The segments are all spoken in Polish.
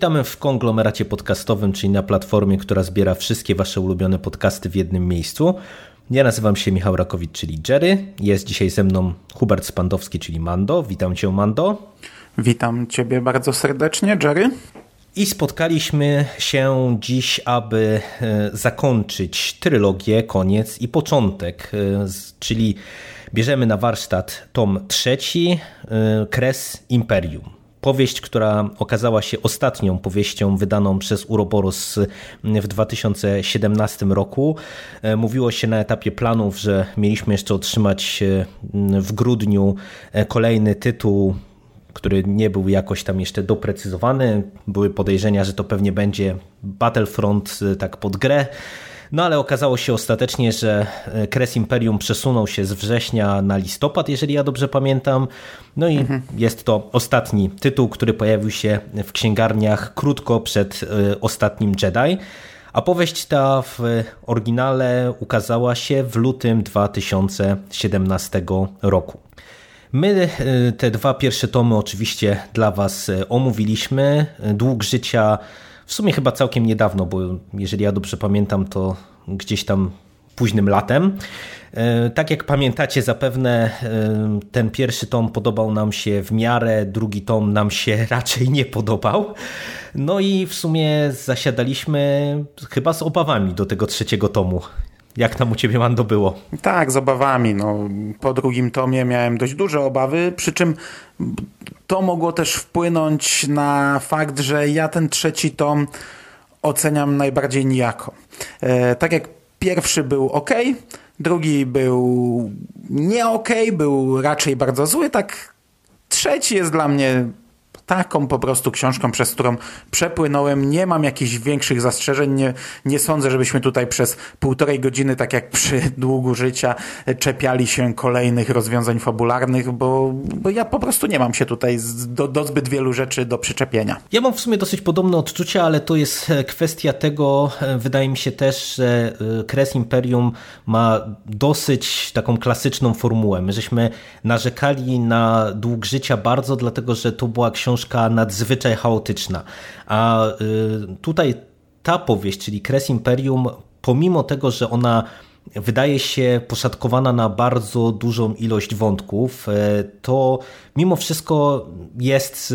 Witamy w konglomeracie podcastowym, czyli na platformie, która zbiera wszystkie Wasze ulubione podcasty w jednym miejscu. Ja nazywam się Michał Rakowicz, czyli Jerry. Jest dzisiaj ze mną Hubert Spandowski, czyli Mando. Witam Cię, Mando. Witam Ciebie bardzo serdecznie, Jerry. I spotkaliśmy się dziś, aby e, zakończyć trylogię, koniec i początek, e, czyli bierzemy na warsztat tom trzeci, e, Kres Imperium. Powieść, która okazała się ostatnią powieścią wydaną przez Uroboros w 2017 roku. Mówiło się na etapie planów, że mieliśmy jeszcze otrzymać w grudniu kolejny tytuł który nie był jakoś tam jeszcze doprecyzowany. Były podejrzenia, że to pewnie będzie Battlefront tak pod grę. No ale okazało się ostatecznie, że Kres Imperium przesunął się z września na listopad, jeżeli ja dobrze pamiętam. No i mhm. jest to ostatni tytuł, który pojawił się w księgarniach krótko przed ostatnim Jedi. A powieść ta w oryginale ukazała się w lutym 2017 roku. My e, te dwa pierwsze tomy oczywiście dla Was e, omówiliśmy. Dług życia w sumie chyba całkiem niedawno, bo jeżeli ja dobrze pamiętam, to gdzieś tam późnym latem. E, tak jak pamiętacie zapewne, ten pierwszy tom podobał nam się w miarę, drugi tom nam się raczej nie podobał. No i w sumie zasiadaliśmy chyba z obawami do tego trzeciego tomu. Jak tam u ciebie, Mando, było? Tak, z obawami. No, po drugim tomie miałem dość duże obawy, przy czym to mogło też wpłynąć na fakt, że ja ten trzeci tom oceniam najbardziej nijako. E, tak jak pierwszy był ok, drugi był nie ok, był raczej bardzo zły, tak trzeci jest dla mnie taką po prostu książką, przez którą przepłynąłem. Nie mam jakichś większych zastrzeżeń. Nie, nie sądzę, żebyśmy tutaj przez półtorej godziny, tak jak przy długu życia, czepiali się kolejnych rozwiązań fabularnych, bo, bo ja po prostu nie mam się tutaj do, do zbyt wielu rzeczy do przyczepienia. Ja mam w sumie dosyć podobne odczucia, ale to jest e, kwestia tego, e, wydaje mi się też, że e, Kres Imperium ma dosyć taką klasyczną formułę. My żeśmy narzekali na dług życia bardzo, dlatego że to była książka książka nadzwyczaj chaotyczna. A y, tutaj ta powieść, czyli Kres Imperium, pomimo tego, że ona wydaje się poszatkowana na bardzo dużą ilość wątków, y, to mimo wszystko jest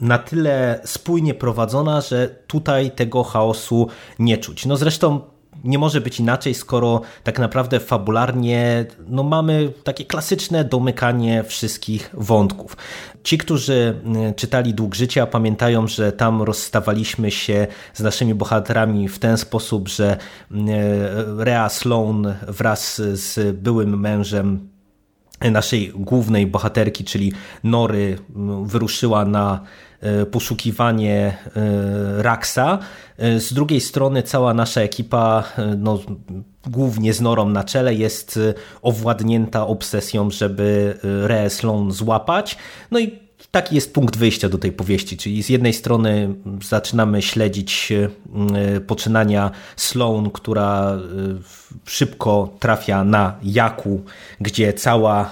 na tyle spójnie prowadzona, że tutaj tego chaosu nie czuć. No zresztą nie może być inaczej, skoro tak naprawdę fabularnie no mamy takie klasyczne domykanie wszystkich wątków. Ci, którzy mm, czytali Dług Życia, pamiętają, że tam rozstawaliśmy się z naszymi bohaterami w ten sposób, że mm, Rea Sloan wraz z byłym mężem naszej głównej bohaterki, czyli Nory, wyruszyła na e, poszukiwanie e, Raxa. E, z drugiej strony cała nasza ekipa, no, głównie z Norą na czele, jest owładnięta obsesją, żeby Re Sloan złapać. No i taki jest punkt wyjścia do tej powieści, czyli z jednej strony zaczynamy śledzić e, poczynania Sloan, która e, szybko trafia na Jaku, gdzie cała,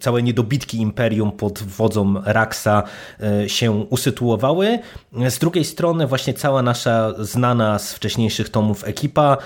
całe niedobitki imperium pod wodzą Raxa e, się usytuowały. Z drugiej strony właśnie cała nasza znana z wcześniejszych tomów ekipa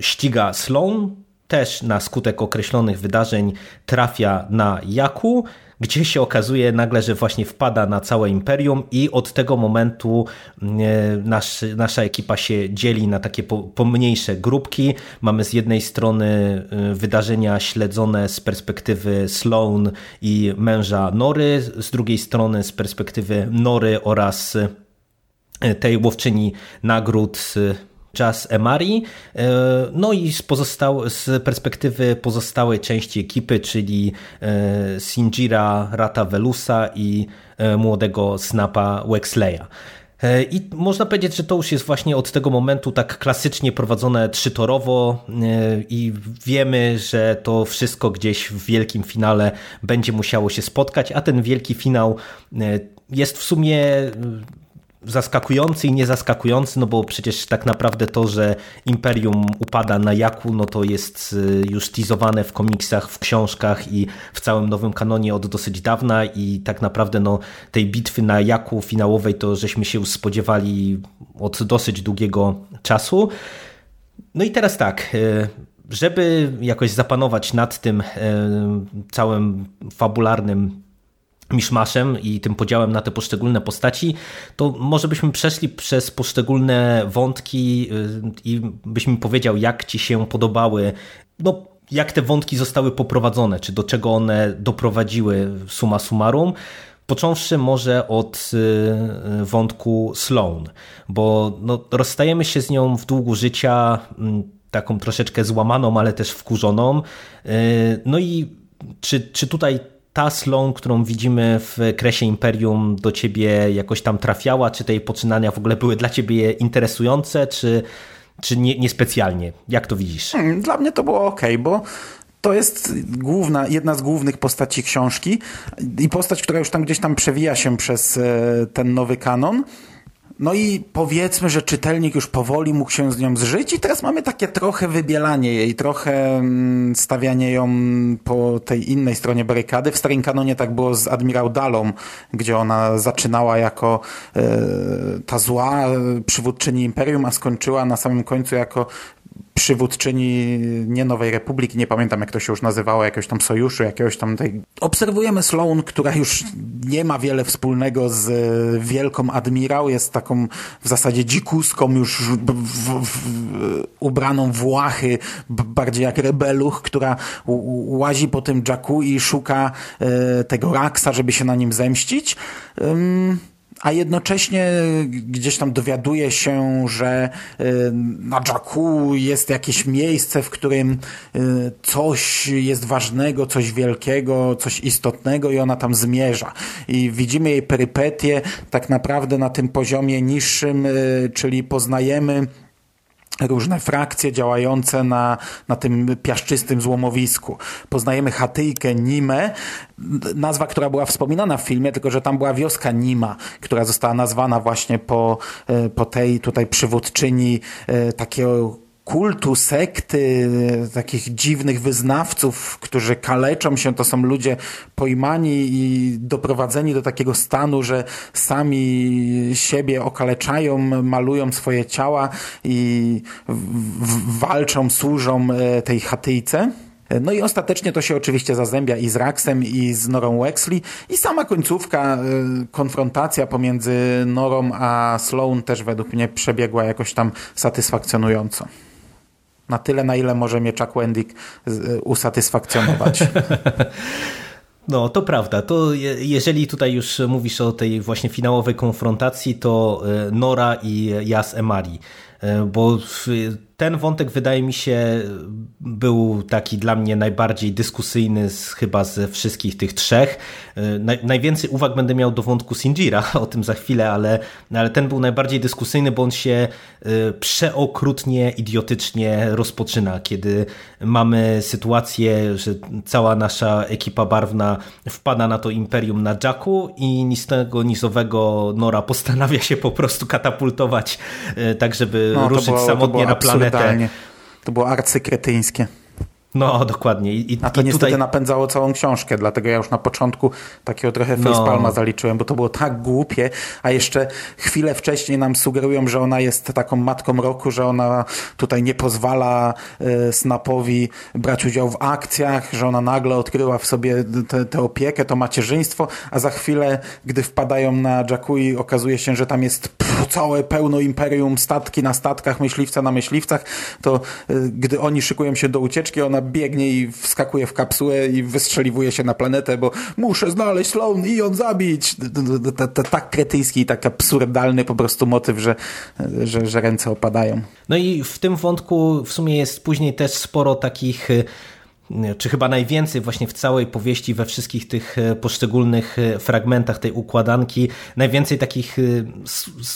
ściga Sloan, też na skutek określonych wydarzeń trafia na Jaku, gdzie się okazuje nagle, że właśnie wpada na całe imperium i od tego momentu mm, e, nasz, nasza ekipa się dzieli na takie pomniejsze grupki. Mamy z jednej strony e, wydarzenia śledzone z perspektywy Sloan i męża Nory, z drugiej strony z perspektywy Nory oraz e, tej łowczyni nagród Jazz Emari, no i z, pozostał, z perspektywy pozostałej części ekipy, czyli Sinjira Rata Velusa i młodego Snapa Wexleya. E, I można powiedzieć, że to już jest właśnie od tego momentu tak klasycznie prowadzone trzytorowo e, i wiemy, że to wszystko gdzieś w wielkim finale będzie musiało się spotkać, a ten wielki finał e, jest w sumie zaskakujący i niezaskakujący, no bo przecież tak naprawdę to, że Imperium upada na Jaku, no to jest y, już teasowane w komiksach, w książkach i w całym nowym kanonie od dosyć dawna i tak naprawdę no, tej bitwy na Jaku finałowej to żeśmy się spodziewali od dosyć długiego czasu. No i teraz tak, y, żeby jakoś zapanować nad tym y, całym fabularnym miszmaszem i tym podziałem na te poszczególne postaci, to może byśmy przeszli przez poszczególne wątki y, i byś mi powiedział, jak ci się podobały, no jak te wątki zostały poprowadzone, czy do czego one doprowadziły suma summarum, Począwszy może od y, wątku Sloan, bo no, rozstajemy się z nią w długu życia, mm, taką troszeczkę złamaną, ale też wkurzoną. Y, no i czy, czy tutaj ta Sloan, którą widzimy w kresie Imperium do ciebie jakoś tam trafiała? Czy te jej poczynania w ogóle były dla ciebie interesujące, czy, czy nie, niespecjalnie? Jak to widzisz? Hmm, dla mnie to było ok, bo to jest główna, jedna z głównych postaci książki i postać, która już tam gdzieś tam przewija się przez e, ten nowy kanon. No i powiedzmy, że czytelnik już powoli mógł się z nią zżyć i teraz mamy takie trochę wybielanie jej, trochę mm, stawianie ją po tej innej stronie barykady. W starym kanonie tak było z Admirał Dalą, gdzie ona zaczynała jako e, ta zła przywódczyni Imperium, a skończyła na samym końcu jako przywódczyni nie Nowej Republiki, nie pamiętam jak to się już nazywało, jakiegoś tam sojuszu, jakiegoś tam tej... Obserwujemy Sloan, która już nie ma wiele wspólnego z wielką admirał, jest taką w zasadzie dzikuską już w, w, w, ubraną w łachy, bardziej jak rebeluch, która łazi po tym Jacku i szuka e, tego Raxa, żeby się na nim zemścić a jednocześnie gdzieś tam dowiaduje się, że y, na Jakku jest jakieś miejsce, w którym y, coś jest ważnego, coś wielkiego, coś istotnego i ona tam zmierza. I widzimy jej perypetie tak naprawdę na tym poziomie niższym, y, czyli poznajemy różne frakcje działające na, na tym piaszczystym złomowisku. Poznajemy chatyjkę Nimę, nazwa, która była wspominana w filmie, tylko że tam była wioska Nima, która została nazwana właśnie po, e, po tej tutaj przywódczyni e, takiego kultu, sekty, takich dziwnych wyznawców, którzy kaleczą się, to są ludzie pojmani i doprowadzeni do takiego stanu, że sami siebie okaleczają, malują swoje ciała i walczą, służą e, tej chatyjce. No i ostatecznie to się oczywiście zazębia i z Raxem, i z Norą Wexley. I sama końcówka, e, konfrontacja pomiędzy Norą a Sloan też według mnie przebiegła jakoś tam satysfakcjonująco na tyle, na ile może mnie Chuck y, usatysfakcjonować. No, to prawda. To jeżeli tutaj już mówisz o tej właśnie finałowej konfrontacji, to y, Nora i Jas Emari. Y, bo ten wątek wydaje mi się był taki dla mnie najbardziej dyskusyjny z, chyba ze wszystkich tych trzech. Naj, najwięcej uwag będę miał do wątku Sinjira, o tym za chwilę, ale, ale ten był najbardziej dyskusyjny, bo on się y, przeokrutnie, idiotycznie rozpoczyna, kiedy mamy sytuację, że cała nasza ekipa barwna wpada na to imperium na Jacku i ni z tego nizowego Nora postanawia się po prostu katapultować y, tak, żeby no, ruszyć było, samotnie na planetę absurdalnie. To było arcykretyńskie. No, dokładnie. I, A to i niestety tutaj... napędzało całą książkę, dlatego ja już na początku takiego trochę no. facepalma no. zaliczyłem, bo to było tak głupie, a jeszcze chwilę wcześniej nam sugerują, że ona jest taką matką roku, że ona tutaj nie pozwala y, Snapowi brać udziału w akcjach, że ona nagle odkryła w sobie tę opiekę, to macierzyństwo, a za chwilę, gdy wpadają na Jakui, okazuje się, że tam jest pff, całe pełno imperium, statki na statkach, myśliwca na myśliwcach, to y, gdy oni szykują się do ucieczki, ona biegnie i wskakuje w kapsułę i wystrzeliwuje się na planetę, bo muszę znaleźć Sloan i ją zabić. Tak kretyjski i tak absurdalny po prostu motyw, że, że, że ręce opadają. No i w tym wątku w sumie jest później też sporo takich czy chyba najwięcej właśnie w całej powieści, we wszystkich tych e, poszczególnych e, fragmentach tej układanki, najwięcej takich e,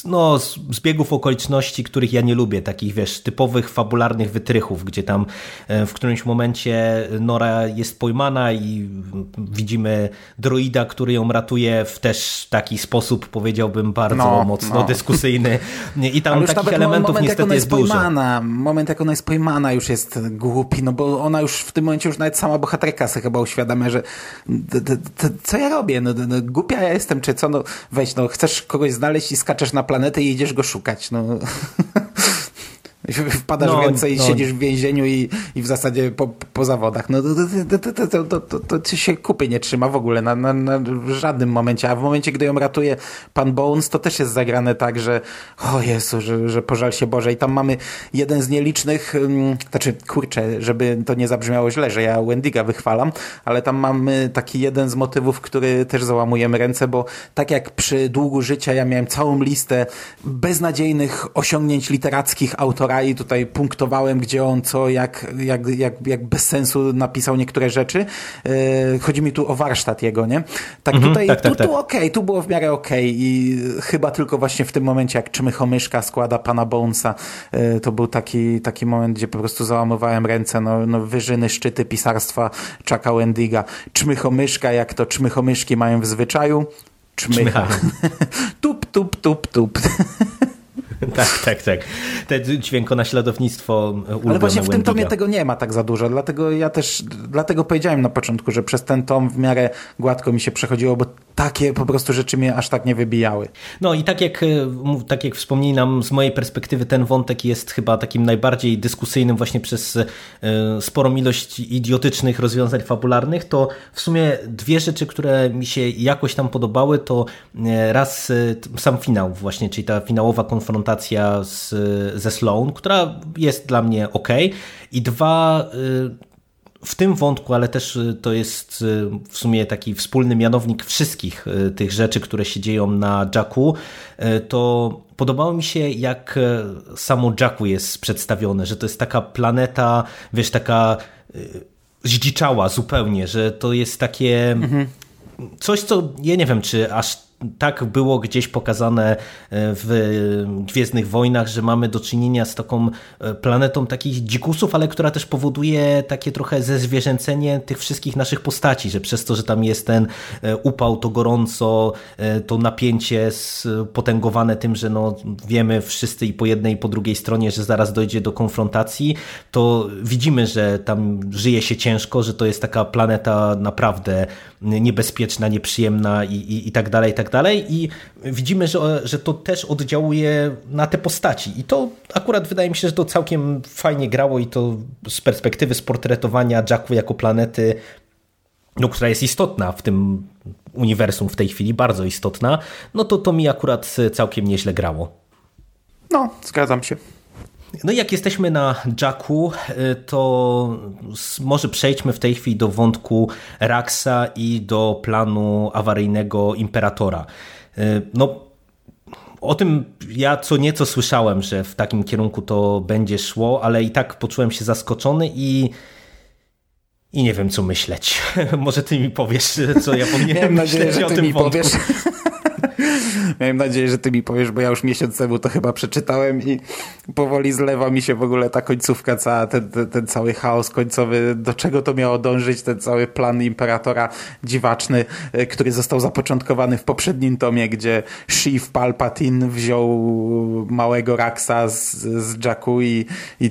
no, zbiegów okoliczności, których ja nie lubię, takich wiesz, typowych fabularnych wytrychów, gdzie tam w którymś momencie Nora jest pojmana i widzimy droida, który ją ratuje w też taki sposób, powiedziałbym, bardzo no, mocno no. dyskusyjny i tam takich elementów moment, niestety jest, jest pojmana, dużo. Moment, jak ona jest pojmana już jest głupi, no bo ona już w tym momencie momencie już nawet sama bohaterka sobie chyba uświadamia, że co ja robię? No, no, głupia ja jestem, czy co? No weź, no chcesz kogoś znaleźć i skaczesz na planetę i idziesz go szukać. No. Wpadasz no, więcej, no. siedzisz w więzieniu i, i w zasadzie po, po zawodach. No to, to, to, to, to, to, to się kupy nie trzyma w ogóle na, na, na żadnym momencie. A w momencie, gdy ją ratuje pan Bones, to też jest zagrane tak, że o Jezu, że, że pożal się Boże. I tam mamy jeden z nielicznych, znaczy kurczę, żeby to nie zabrzmiało źle, że ja Wendiga wychwalam, ale tam mamy taki jeden z motywów, który też załamujemy ręce, bo tak jak przy długu życia ja miałem całą listę beznadziejnych osiągnięć literackich autora i tutaj punktowałem, gdzie on co, jak, jak, jak, jak bez sensu napisał niektóre rzeczy. E, chodzi mi tu o warsztat jego, nie? Tak mhm, tutaj, tak, tak, tu, tak. tu okej, okay, tu było w miarę okej okay. i chyba tylko właśnie w tym momencie, jak Czmychomyszka składa pana Bonesa, e, to był taki, taki moment, gdzie po prostu załamywałem ręce, no, no wyżyny, szczyty pisarstwa Chucka Wendiga. Czmychomyszka, jak to czmychomyszki mają w zwyczaju, czmycha. tup, tup, tup, tup. tak, tak, tak. Te dźwiękonaśladownictwo Ale właśnie w tym tomie tego nie ma tak za dużo, dlatego ja też, dlatego powiedziałem na początku, że przez ten tom w miarę gładko mi się przechodziło, bo takie po prostu rzeczy mnie aż tak nie wybijały. No i tak jak, e, tak jak wspominam, z mojej perspektywy ten wątek jest chyba takim najbardziej dyskusyjnym właśnie przez e, sporą ilość idiotycznych rozwiązań fabularnych, to w sumie dwie rzeczy, które mi się jakoś tam podobały, to e, raz sam finał właśnie, czyli ta finałowa konfrontacja z, ze Sloan, która jest dla mnie ok i dwa w tym wątku, ale też y, to jest y, w sumie taki wspólny mianownik wszystkich y, tych rzeczy, które się dzieją na Jacku, to podobało mi się, jak samo Jacku jest przedstawione, że to jest taka planeta, wiesz, taka zdziczała zupełnie, że to jest takie mhm. coś, co ja nie wiem, czy aż tak było gdzieś pokazane e, w Gwiezdnych Wojnach, że mamy do czynienia z taką e, planetą takich dzikusów, ale która też powoduje takie trochę zezwierzęcenie tych wszystkich naszych postaci, że przez to, że tam jest ten e, upał, to gorąco, to napięcie potęgowane tym, że no wiemy wszyscy i po jednej i po drugiej stronie, że zaraz dojdzie do konfrontacji, to widzimy, że tam żyje się ciężko, że to jest taka planeta naprawdę niebezpieczna, nieprzyjemna i, i, i tak dalej, tak dalej i widzimy, że, że to też oddziałuje na te postaci i to akurat wydaje mi się, że to całkiem fajnie grało i to z perspektywy sportretowania Jacku jako planety no, która jest istotna w tym uniwersum w tej chwili, bardzo istotna, no to to mi akurat całkiem nieźle grało. No, zgadzam się. No i jak jesteśmy na Jacku, y, to może przejdźmy w tej chwili do wątku Raxa i do planu awaryjnego Imperatora. Y, no, o tym ja co nieco słyszałem, że w takim kierunku to będzie szło, ale i tak poczułem się zaskoczony i i nie wiem, co myśleć. Może ty mi powiesz, co ja powinienem myśleć nadzieję, o tym wątku. Powiesz. Miałem nadzieję, że ty mi powiesz, bo ja już miesiąc temu to chyba przeczytałem i powoli zlewa mi się w ogóle ta końcówka, cała, ten, ten, ten cały chaos końcowy, do czego to miało dążyć, ten cały plan Imperatora dziwaczny, e, który został zapoczątkowany w poprzednim tomie, gdzie Sheev Palpatine wziął małego Raxa z, z Jakku i, i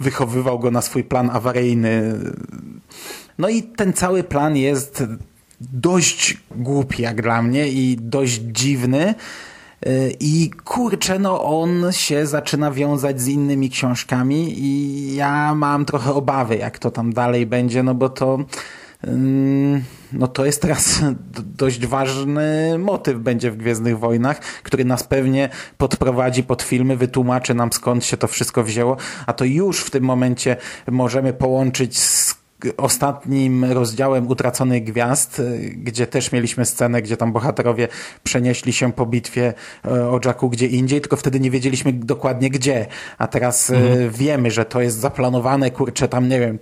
wychowywał go na swój plan awaryjny. No i ten cały plan jest dość głupi jak dla mnie i dość dziwny. Y, I kurczę, no on się zaczyna wiązać z innymi książkami i ja mam trochę obawy, jak to tam dalej będzie, no bo to no to jest teraz dość ważny motyw będzie w Gwiezdnych Wojnach, który nas pewnie podprowadzi pod filmy, wytłumaczy nam skąd się to wszystko wzięło, a to już w tym momencie możemy połączyć z ostatnim rozdziałem Utraconych Gwiazd, gdzie też mieliśmy scenę, gdzie tam bohaterowie przenieśli się po bitwie e, o Jacku gdzie indziej, tylko wtedy nie wiedzieliśmy dokładnie gdzie. A teraz e, mhm. wiemy, że to jest zaplanowane, kurczę, tam nie wiem,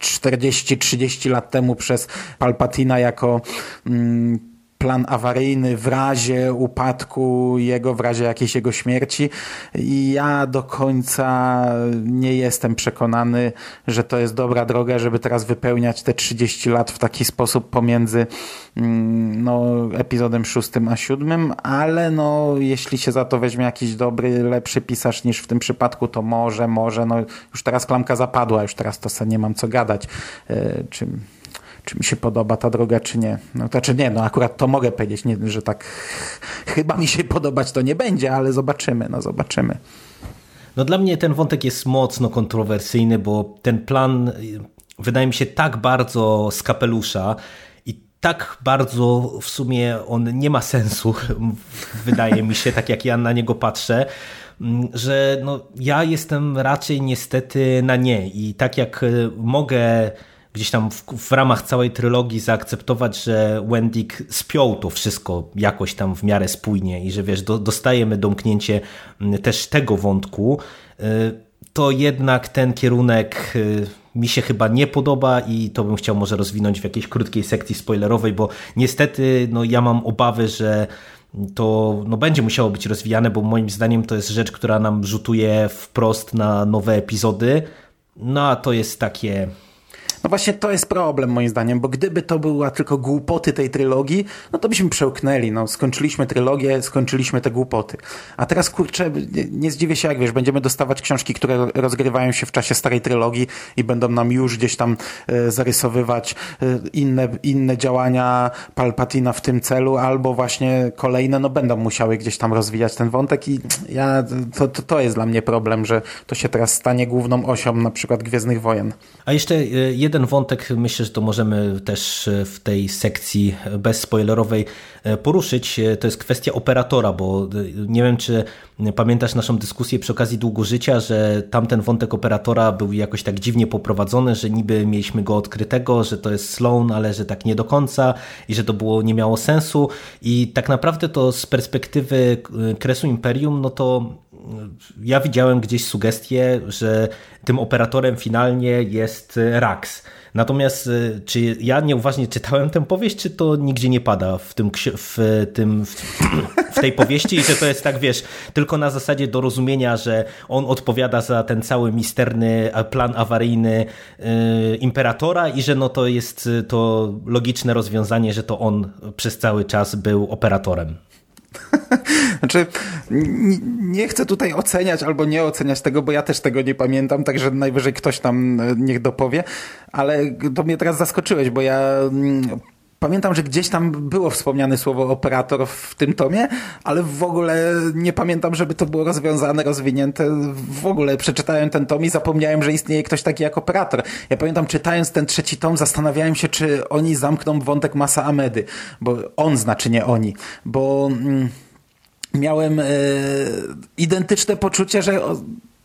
40-30 lat temu przez Palpatina jako mm, plan awaryjny w razie upadku jego, w razie jakiejś jego śmierci i ja do końca nie jestem przekonany, że to jest dobra droga, żeby teraz wypełniać te 30 lat w taki sposób pomiędzy mm, no, epizodem szóstym a siódmym, ale no, jeśli się za to weźmie jakiś dobry, lepszy pisarz niż w tym przypadku, to może, może, no już teraz klamka zapadła, już teraz to sobie nie mam co gadać. Yy, czym czy mi się podoba ta droga, czy nie. No to czy nie, no akurat to mogę powiedzieć, nie, że tak chyba mi się podobać to nie będzie, ale zobaczymy, no zobaczymy. No dla mnie ten wątek jest mocno kontrowersyjny, bo ten plan wydaje mi się tak bardzo z kapelusza i tak bardzo w sumie on nie ma sensu, wydaje mi się, tak jak ja na niego patrzę, że no, ja jestem raczej niestety na nie i tak jak mogę gdzieś tam w, w, ramach całej trylogii zaakceptować, że Wendig spiął to wszystko jakoś tam w miarę spójnie i że wiesz, do, dostajemy domknięcie mm, też tego wątku, y, to jednak ten kierunek y, mi się chyba nie podoba i to bym chciał może rozwinąć w jakiejś krótkiej sekcji spoilerowej, bo niestety no, ja mam obawy, że to no, będzie musiało być rozwijane, bo moim zdaniem to jest rzecz, która nam rzutuje wprost na nowe epizody. No a to jest takie no właśnie to jest problem moim zdaniem, bo gdyby to była tylko głupoty tej trylogii, no to byśmy przełknęli. No, skończyliśmy trylogię, skończyliśmy te głupoty. A teraz kurczę, nie, nie zdziwię się, jak wiesz, będziemy dostawać książki, które rozgrywają się w czasie starej trylogii i będą nam już gdzieś tam e, zarysowywać e, inne, inne działania Palpatina w tym celu, albo właśnie kolejne, no będą musiały gdzieś tam rozwijać ten wątek i ja, to, to, to jest dla mnie problem, że to się teraz stanie główną osią na przykład Gwiezdnych Wojen. A jeszcze e, jeden wątek myślę, że to możemy też w tej sekcji bezspoilerowej e, poruszyć. E, to jest kwestia operatora, bo e, nie wiem, czy pamiętasz naszą dyskusję przy okazji Długożycia, że tamten wątek operatora był jakoś tak dziwnie poprowadzony, że niby mieliśmy go odkrytego, że to jest Sloan, ale że tak nie do końca i że to było nie miało sensu i tak naprawdę to z perspektywy kresu Imperium, no to ja widziałem gdzieś sugestię, że tym operatorem finalnie jest Rax. Natomiast y, czy ja nieuważnie czytałem tę powieść, czy to nigdzie nie pada w, tym, w, tym, w tej powieści i że to jest tak, wiesz, tylko na zasadzie dorozumienia, że on odpowiada za ten cały misterny plan awaryjny y, imperatora i że no to jest to logiczne rozwiązanie, że to on przez cały czas był operatorem. Znaczy, nie chcę tutaj oceniać albo nie oceniać tego, bo ja też tego nie pamiętam, także najwyżej ktoś tam e, niech dopowie, ale to mnie teraz zaskoczyłeś, bo ja mm, Pamiętam, że gdzieś tam było wspomniane słowo operator w tym tomie, ale w ogóle nie pamiętam, żeby to było rozwiązane, rozwinięte. W ogóle przeczytałem ten tom i zapomniałem, że istnieje ktoś taki jak operator. Ja pamiętam, czytając ten trzeci tom, zastanawiałem się, czy oni zamkną wątek Masa Amedy, bo on znaczy nie oni, bo... Mm, miałem e, identyczne poczucie, że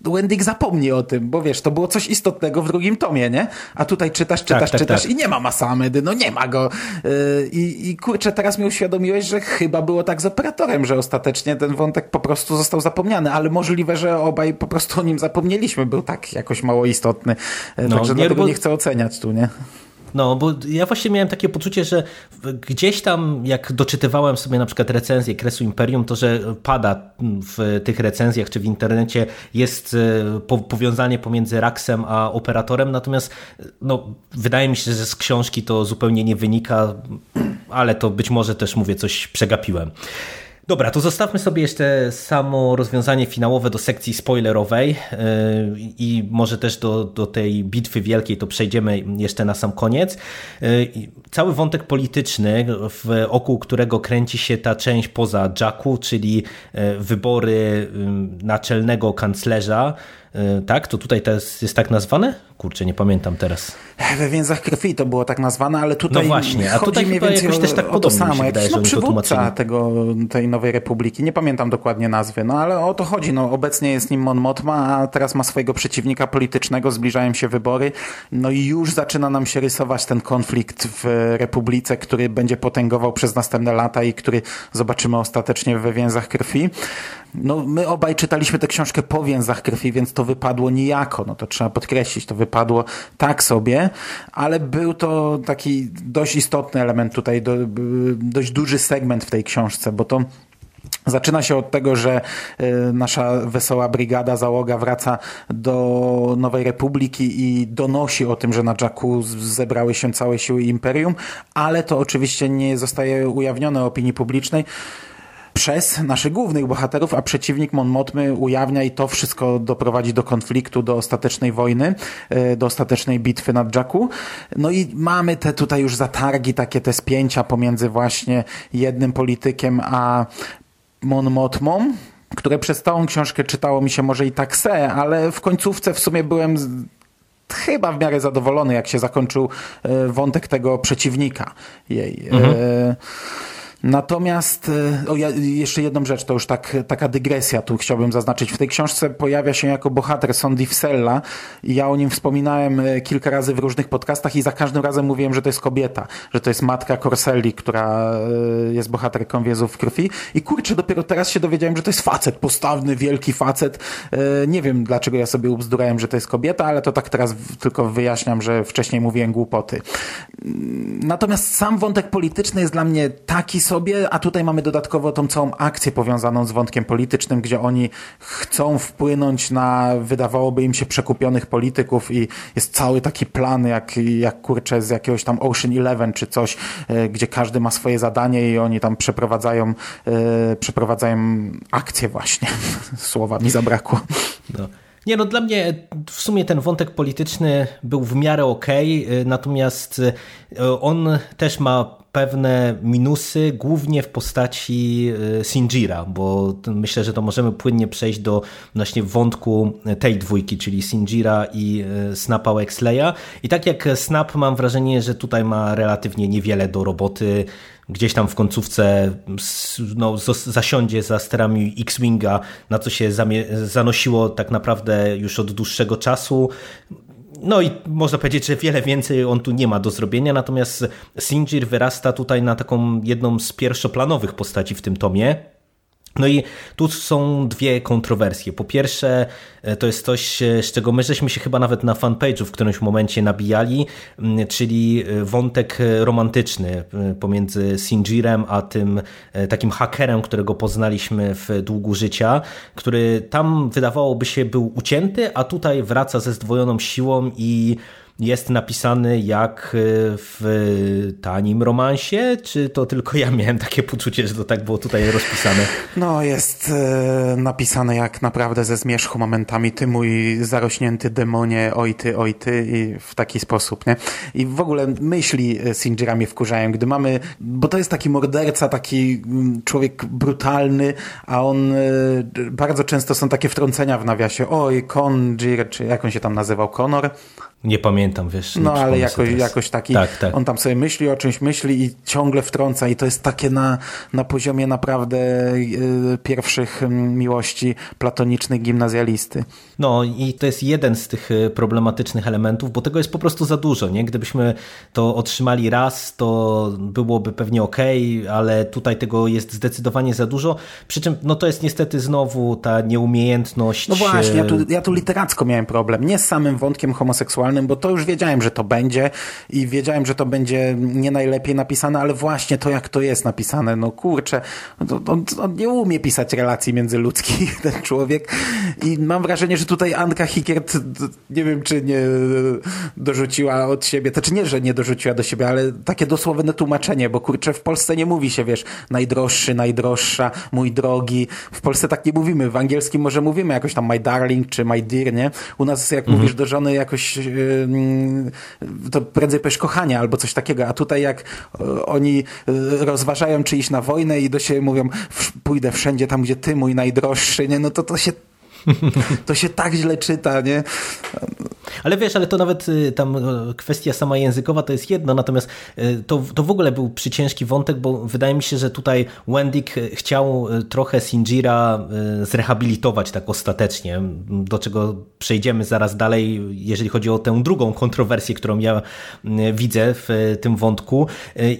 Wendig zapomni o tym, bo wiesz, to było coś istotnego w drugim tomie, nie? A tutaj czytasz, czytasz, tak, tak, czytasz tak. i nie ma Masamedy, no nie ma go. Yy, I kurczę, teraz mi uświadomiłeś, że chyba było tak z operatorem, że ostatecznie ten wątek po prostu został zapomniany, ale możliwe, że obaj po prostu o nim zapomnieliśmy, był tak jakoś mało istotny. Yy, no, także nie, dlatego bo... nie chcę oceniać tu, nie? No, bo ja właśnie miałem takie poczucie, że gdzieś tam, jak doczytywałem sobie na przykład recenzję Kresu Imperium, to że pada w tych recenzjach czy w internecie jest e, powiązanie pomiędzy Raxem a operatorem, natomiast no, wydaje mi się, że z książki to zupełnie nie wynika, ale to być może też mówię, coś przegapiłem. Dobra, to zostawmy sobie jeszcze samo rozwiązanie finałowe do sekcji spoilerowej yy, i może też do, do tej bitwy wielkiej to przejdziemy jeszcze na sam koniec. Yy, cały wątek polityczny, wokół którego kręci się ta część poza Jacku, czyli yy, wybory naczelnego kanclerza, tak? To tutaj to jest tak nazwane? Kurczę, nie pamiętam teraz. We więzach krwi to było tak nazwane, ale tutaj no właśnie, a tutaj mniej więcej jakoś o, też tak o to samo. Jakiś no, przywódca tego, tej nowej republiki, nie pamiętam dokładnie nazwy, no ale o to chodzi. No, obecnie jest nim Mon Mothma, a teraz ma swojego przeciwnika politycznego, zbliżają się wybory, no i już zaczyna nam się rysować ten konflikt w republice, który będzie potęgował przez następne lata i który zobaczymy ostatecznie we więzach krwi. No, my obaj czytaliśmy tę książkę po więzach krwi, więc to wypadło nijako. No to trzeba podkreślić, to wypadło tak sobie, ale był to taki dość istotny element tutaj, do, dość duży segment w tej książce, bo to Zaczyna się od tego, że y, nasza wesoła brigada, załoga wraca do Nowej Republiki i donosi o tym, że na Jakku zebrały się całe siły Imperium, ale to oczywiście nie zostaje ujawnione opinii publicznej przez naszych głównych bohaterów, a przeciwnik Mon Mothmy ujawnia i to wszystko doprowadzi do konfliktu, do ostatecznej wojny, e, do ostatecznej bitwy nad Jakku. No i mamy te tutaj już zatargi, takie te spięcia pomiędzy właśnie jednym politykiem a Mon Mothmą, które przez całą książkę czytało mi się może i tak se, ale w końcówce w sumie byłem chyba w miarę zadowolony, jak się zakończył e, wątek tego przeciwnika jej. Mhm. E Natomiast e, o, ja, jeszcze jedną rzecz, to już tak, taka dygresja tu chciałbym zaznaczyć. W tej książce pojawia się jako bohater Sondi Fsella i ja o nim wspominałem e, kilka razy w różnych podcastach i za każdym razem mówiłem, że to jest kobieta, że to jest matka Corselli, która e, jest bohaterką Wiezów Krwi i kurczę, dopiero teraz się dowiedziałem, że to jest facet, postawny, wielki facet. Nie wiem, dlaczego ja sobie ubzdurałem, że to jest kobieta, ale to tak teraz tylko wyjaśniam, że wcześniej mówiłem głupoty. Natomiast sam wątek polityczny jest dla mnie taki sobie, a tutaj mamy dodatkowo tą całą akcję powiązaną z wątkiem politycznym, gdzie oni chcą wpłynąć na, wydawałoby im się, przekupionych polityków i jest cały taki plan, jak, jak kurczę z jakiegoś tam Ocean Eleven czy coś, e, gdzie każdy ma swoje zadanie i oni tam przeprowadzają, e, przeprowadzają akcję właśnie. Słowa mi zabrakło. No. Nie, no dla mnie w sumie ten wątek polityczny był w miarę okej, okay, natomiast on też ma pewne minusy, głównie w postaci e, Sinjira, bo myślę, że to możemy płynnie przejść do właśnie wątku tej dwójki, czyli Sinjira i Snapa Wexleya. I tak jak Snap mam wrażenie, że tutaj ma relatywnie niewiele do roboty, gdzieś tam w końcówce no, zasiądzie za sterami X-Winga, na co się zanosiło tak naprawdę już od dłuższego czasu. No i można powiedzieć, że wiele więcej on tu nie ma do zrobienia, natomiast Sinjir wyrasta tutaj na taką jedną z pierwszoplanowych postaci w tym tomie. No i tu są dwie kontrowersje. Po pierwsze, e, to jest coś, e, z czego my żeśmy się chyba nawet na fanpage'u w którymś momencie nabijali, czyli e, wątek romantyczny pomiędzy Sinjirem a tym takim hakerem, którego poznaliśmy w długu życia, który tam wydawałoby się był ucięty, a tutaj wraca ze zdwojoną siłą i jest napisany jak e, w tanim romansie, czy to tylko ja miałem takie poczucie, że to tak było tutaj rozpisane? No, jest e, napisane jak naprawdę ze zmierzchu momentami, ty mój zarośnięty demonie, oj ty, oj ty i w taki sposób, nie? I w ogóle myśli Sinjira mnie wkurzają, gdy mamy, bo to jest taki morderca, taki mm, człowiek brutalny, a on e, bardzo często są takie wtrącenia w nawiasie, oj, Conjir, czy jak on się tam nazywał, Conor? Nie pamiętam, wiesz. No ale jakoś, jakoś taki, tak, tak. on tam sobie myśli o czymś, myśli i ciągle wtrąca i to jest takie na, na poziomie naprawdę y, pierwszych mm, miłości platonicznych gimnazjalisty. No i to jest jeden z tych y, problematycznych elementów, bo tego jest po prostu za dużo, nie? Gdybyśmy to otrzymali raz, to byłoby pewnie ok, ale tutaj tego jest zdecydowanie za dużo, przy czym no to jest niestety znowu ta nieumiejętność... No właśnie, ja tu, ja tu literacko miałem problem, nie z samym wątkiem homoseksualnym, seksualnym, bo to już wiedziałem, że to będzie i wiedziałem, że to będzie nie najlepiej napisane, ale właśnie to, jak to jest napisane, no kurczę, on, on nie umie pisać relacji międzyludzkich, ten człowiek i mam wrażenie, że tutaj Anka Hickert, nie wiem, czy nie dorzuciła od siebie, to czy nie, że nie dorzuciła do siebie, ale takie dosłowne tłumaczenie, bo kurczę, w Polsce nie mówi się, wiesz, najdroższy, najdroższa, mój drogi, w Polsce tak nie mówimy, w angielskim może mówimy jakoś tam my darling, czy my dear, nie? U nas jak mhm. mówisz do żony jakoś to prędzej powiesz kochania albo coś takiego, a tutaj jak e, oni e, rozważają czy iść na wojnę i do siebie mówią pójdę wszędzie tam, gdzie ty mój najdroższy, nie? no to to się To się tak źle czyta, nie? Ale wiesz, ale to nawet y, tam y, kwestia sama językowa to jest jedno, natomiast y, to, to w ogóle był przyciężki wątek, bo wydaje mi się, że tutaj Wendick chciał trochę Sinjira zrehabilitować tak ostatecznie, do czego przejdziemy zaraz dalej, jeżeli chodzi o tę drugą kontrowersję, którą ja widzę w tym wątku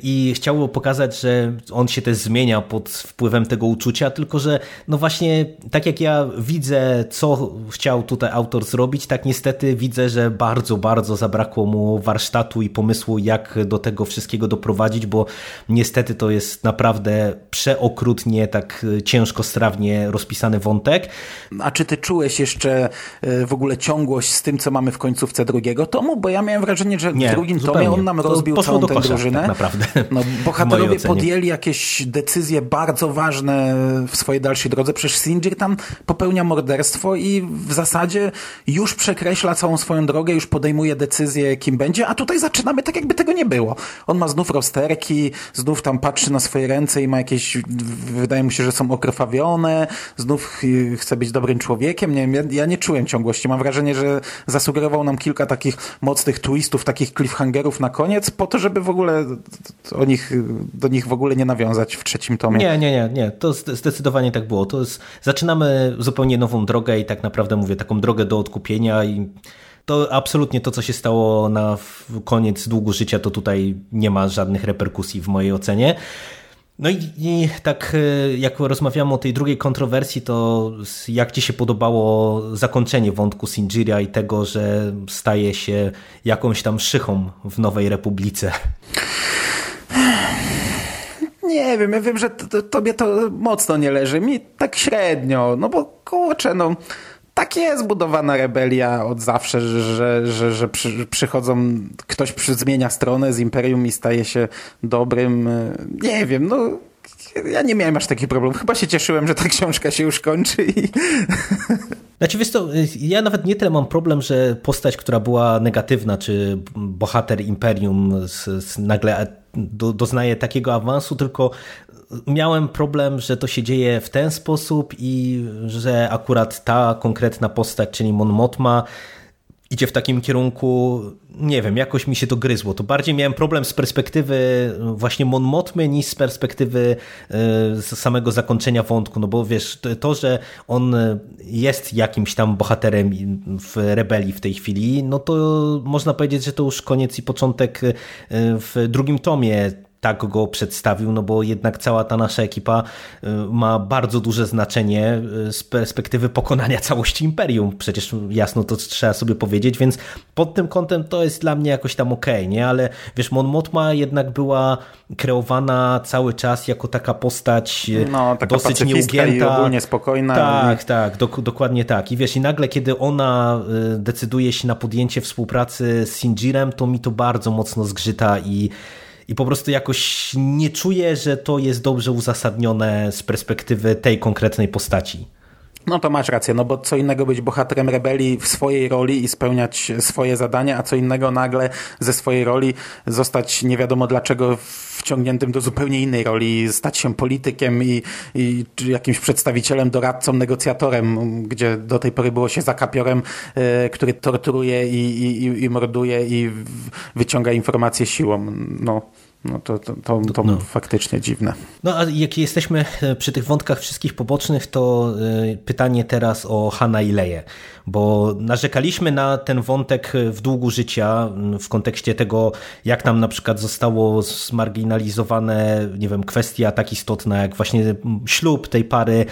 i chciał pokazać, że on się też zmienia pod wpływem tego uczucia, tylko że no właśnie tak jak ja widzę, co chciał tutaj autor zrobić, tak niestety widzę, że bardzo, bardzo zabrakło mu warsztatu i pomysłu, jak do tego wszystkiego doprowadzić, bo niestety to jest naprawdę przeokrutnie, tak ciężko, strawnie rozpisany wątek. A czy ty czułeś jeszcze e, w ogóle ciągłość z tym, co mamy w końcówce drugiego tomu? Bo ja miałem wrażenie, że Nie, w drugim zupełnie. tomie on nam rozbił całą tę kosza, drużynę. tak naprawdę. No, bohaterowie podjęli jakieś decyzje bardzo ważne w swojej dalszej drodze. Przecież Sinjir tam popełnia morderstwo i w zasadzie już przekreśla całą swoją drogę, już podejmuje decyzję, kim będzie, a tutaj zaczynamy tak, jakby tego nie było. On ma znów rozterki, znów tam patrzy na swoje ręce i ma jakieś, wydaje mu się, że są okrwawione, znów chce być dobrym człowiekiem. Nie wiem, ja, ja nie czułem ciągłości. Mam wrażenie, że zasugerował nam kilka takich mocnych twistów, takich cliffhangerów na koniec, po to, żeby w ogóle o nich, do nich w ogóle nie nawiązać w trzecim tomie. Nie, nie, nie, nie. To zde- zdecydowanie tak było. To jest, zaczynamy zupełnie nową drogę i tak naprawdę mówię, taką drogę do odkupienia i to absolutnie to, co się stało na koniec długu życia, to tutaj nie ma żadnych reperkusji w mojej ocenie. No i, i tak e, jak rozmawiamy o tej drugiej kontrowersji, to jak Ci się podobało zakończenie wątku Sinjira i tego, że staje się jakąś tam szychą w Nowej Republice? Nie wiem, ja wiem, że to, to, tobie to mocno nie leży. Mi tak średnio, no bo kurczę, no tak jest budowana rebelia od zawsze, że, że, że, przy, przychodzą, ktoś przy, zmienia stronę z Imperium i staje się dobrym. Nie wiem, no ja nie miałem aż taki problem. Chyba się cieszyłem, że ta książka się już kończy i Znaczy, wiesz to, ja nawet nie tyle mam problem, że postać, która była negatywna, czy bohater Imperium z, z nagle do, doznaje takiego awansu, tylko miałem problem, że to się dzieje w ten sposób i że akurat ta konkretna postać, czyli Mon Mothma, idzie w takim kierunku, nie wiem, jakoś mi się to gryzło. To bardziej miałem problem z perspektywy właśnie Mon Mothmy niż z perspektywy e, samego zakończenia wątku, no bo wiesz, to- to, że on jest jakimś tam bohaterem w rebelii w tej chwili, no to można powiedzieć, że to już koniec i początek e, w drugim tomie tak go przedstawił, no bo jednak cała ta nasza ekipa y, ma bardzo duże znaczenie y, z perspektywy pokonania całości imperium. Przecież jasno to trzeba sobie powiedzieć, więc pod tym kątem to jest dla mnie jakoś tam okej, nie? Ale wiesz, Mon Mothma jednak była kreowana cały czas jako taka postać y, No, taka dosyć pacyfistka i nieugięta. ogólnie spokojna. Tak, tak, dok dokładnie tak. I wiesz, i nagle kiedy ona decyduje się na podjęcie współpracy z Sinjirem, to mi to bardzo mocno zgrzyta i i po prostu jakoś nie czuję, że to jest dobrze uzasadnione z perspektywy tej konkretnej postaci. No to masz rację, no bo co innego być bohaterem rebelii w swojej roli i spełniać swoje zadania, a co innego nagle ze swojej roli zostać nie wiadomo dlaczego wciągniętym do zupełnie innej roli, stać się politykiem i, i jakimś przedstawicielem, doradcą, negocjatorem, gdzie do tej pory było się zakapiorem, e, który torturuje i, i, i morduje i wyciąga informacje siłą. No, no to, to, to, to No. faktycznie dziwne. No a jak jesteśmy e, przy tych wątkach wszystkich pobocznych, to e, pytanie teraz o Hanna i Leję, bo narzekaliśmy na ten wątek w długu życia w kontekście tego, jak nam na przykład zostało zmarginalizowane, nie wiem, kwestia tak istotna jak właśnie ślub tej pary,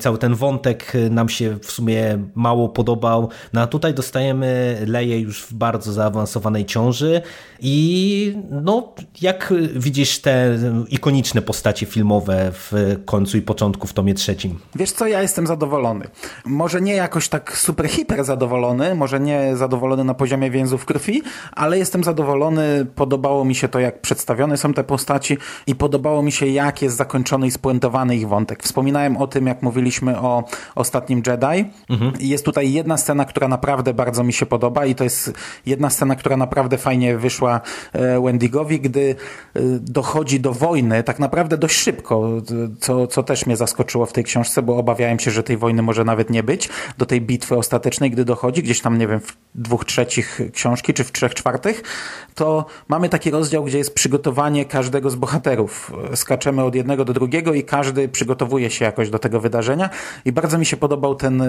cały ten wątek e, nam się w sumie mało podobał, no a tutaj dostajemy Leję już w bardzo zaawansowanej ciąży i no jak widzisz te ikoniczne postacie filmowe w końcu i początku w tomie trzecim? Wiesz co, ja jestem zadowolony. Może nie jakoś tak super hiper zadowolony, może nie zadowolony na poziomie więzów krwi, ale jestem zadowolony, podobało mi się to, jak przedstawione są te postaci i podobało mi się, jak jest zakończony i spuentowany ich wątek. Wspominałem o tym, jak mówiliśmy o ostatnim Jedi i jest tutaj jedna scena, która naprawdę bardzo mi się podoba i to jest jedna scena, która naprawdę fajnie wyszła e, Wendigowi, gdy dochodzi do wojny tak naprawdę dość szybko, co, co też mnie zaskoczyło w tej książce, bo obawiałem się, że tej wojny może nawet nie być, do tej bitwy ostatecznej, gdy dochodzi, gdzieś tam, nie wiem, w dwóch trzecich książki, czy w trzech czwartych, to mamy taki rozdział, gdzie jest przygotowanie każdego z bohaterów. Skaczemy od jednego do drugiego i każdy przygotowuje się jakoś do tego wydarzenia i bardzo mi się podobał ten e,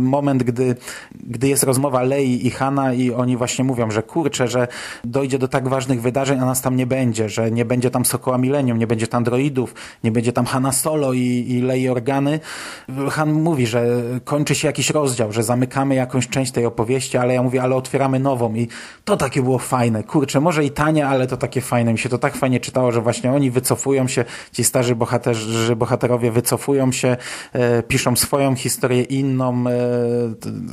moment, gdy, gdy jest rozmowa Lei i Hanna i oni właśnie mówią, że kurczę, że dojdzie do tak ważnych wydarzeń, a nas tam nie będzie, że nie będzie tam Sokoła Millennium, nie będzie tam droidów, nie będzie tam Hanna Solo i, i Lei Organy. Han mówi, że kończy się jakiś rozdział, że zamykamy jakąś część tej opowieści, ale ja mówię, ale otwieramy nową i to takie było fajne. Kurczę, może i tanie, ale to takie fajne. Mi się to tak fajnie czytało, że właśnie oni wycofują się, ci starzy bohaterzy, bohaterowie wycofują się, e, piszą swoją historię inną, e,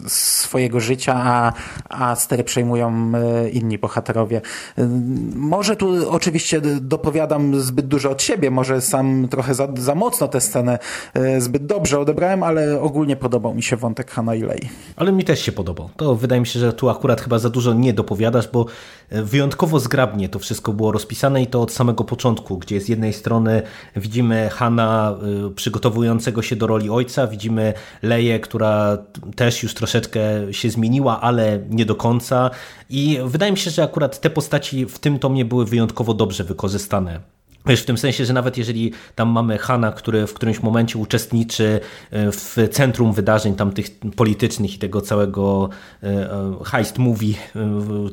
swojego życia, a, a stery przejmują e, inni bohaterowie. E, może tu oczywiście dopowiadam zbyt dużo od siebie, może sam trochę za, za mocno tę scenę e, zbyt dobrze odebrałem, ale ogólnie podobał mi się wątek Hanna i Lei. Ale mi też się podobał. To wydaje mi się, że tu akurat chyba za dużo nie dopowiadasz, bo wyjątkowo zgrabnie to wszystko było rozpisane i to od samego początku, gdzie z jednej strony widzimy Hanna przygotowującego się do roli ojca, widzimy Leję, która też już troszeczkę się zmieniła, ale nie do końca i wydaje mi się, że akurat te postaci w tym tomie były wyjątkowo dobrze wykorzystane. Wiesz, w tym sensie, że nawet jeżeli tam mamy Hana, który w którymś momencie uczestniczy e, w centrum wydarzeń tam tych politycznych i tego całego e, e, heist movie,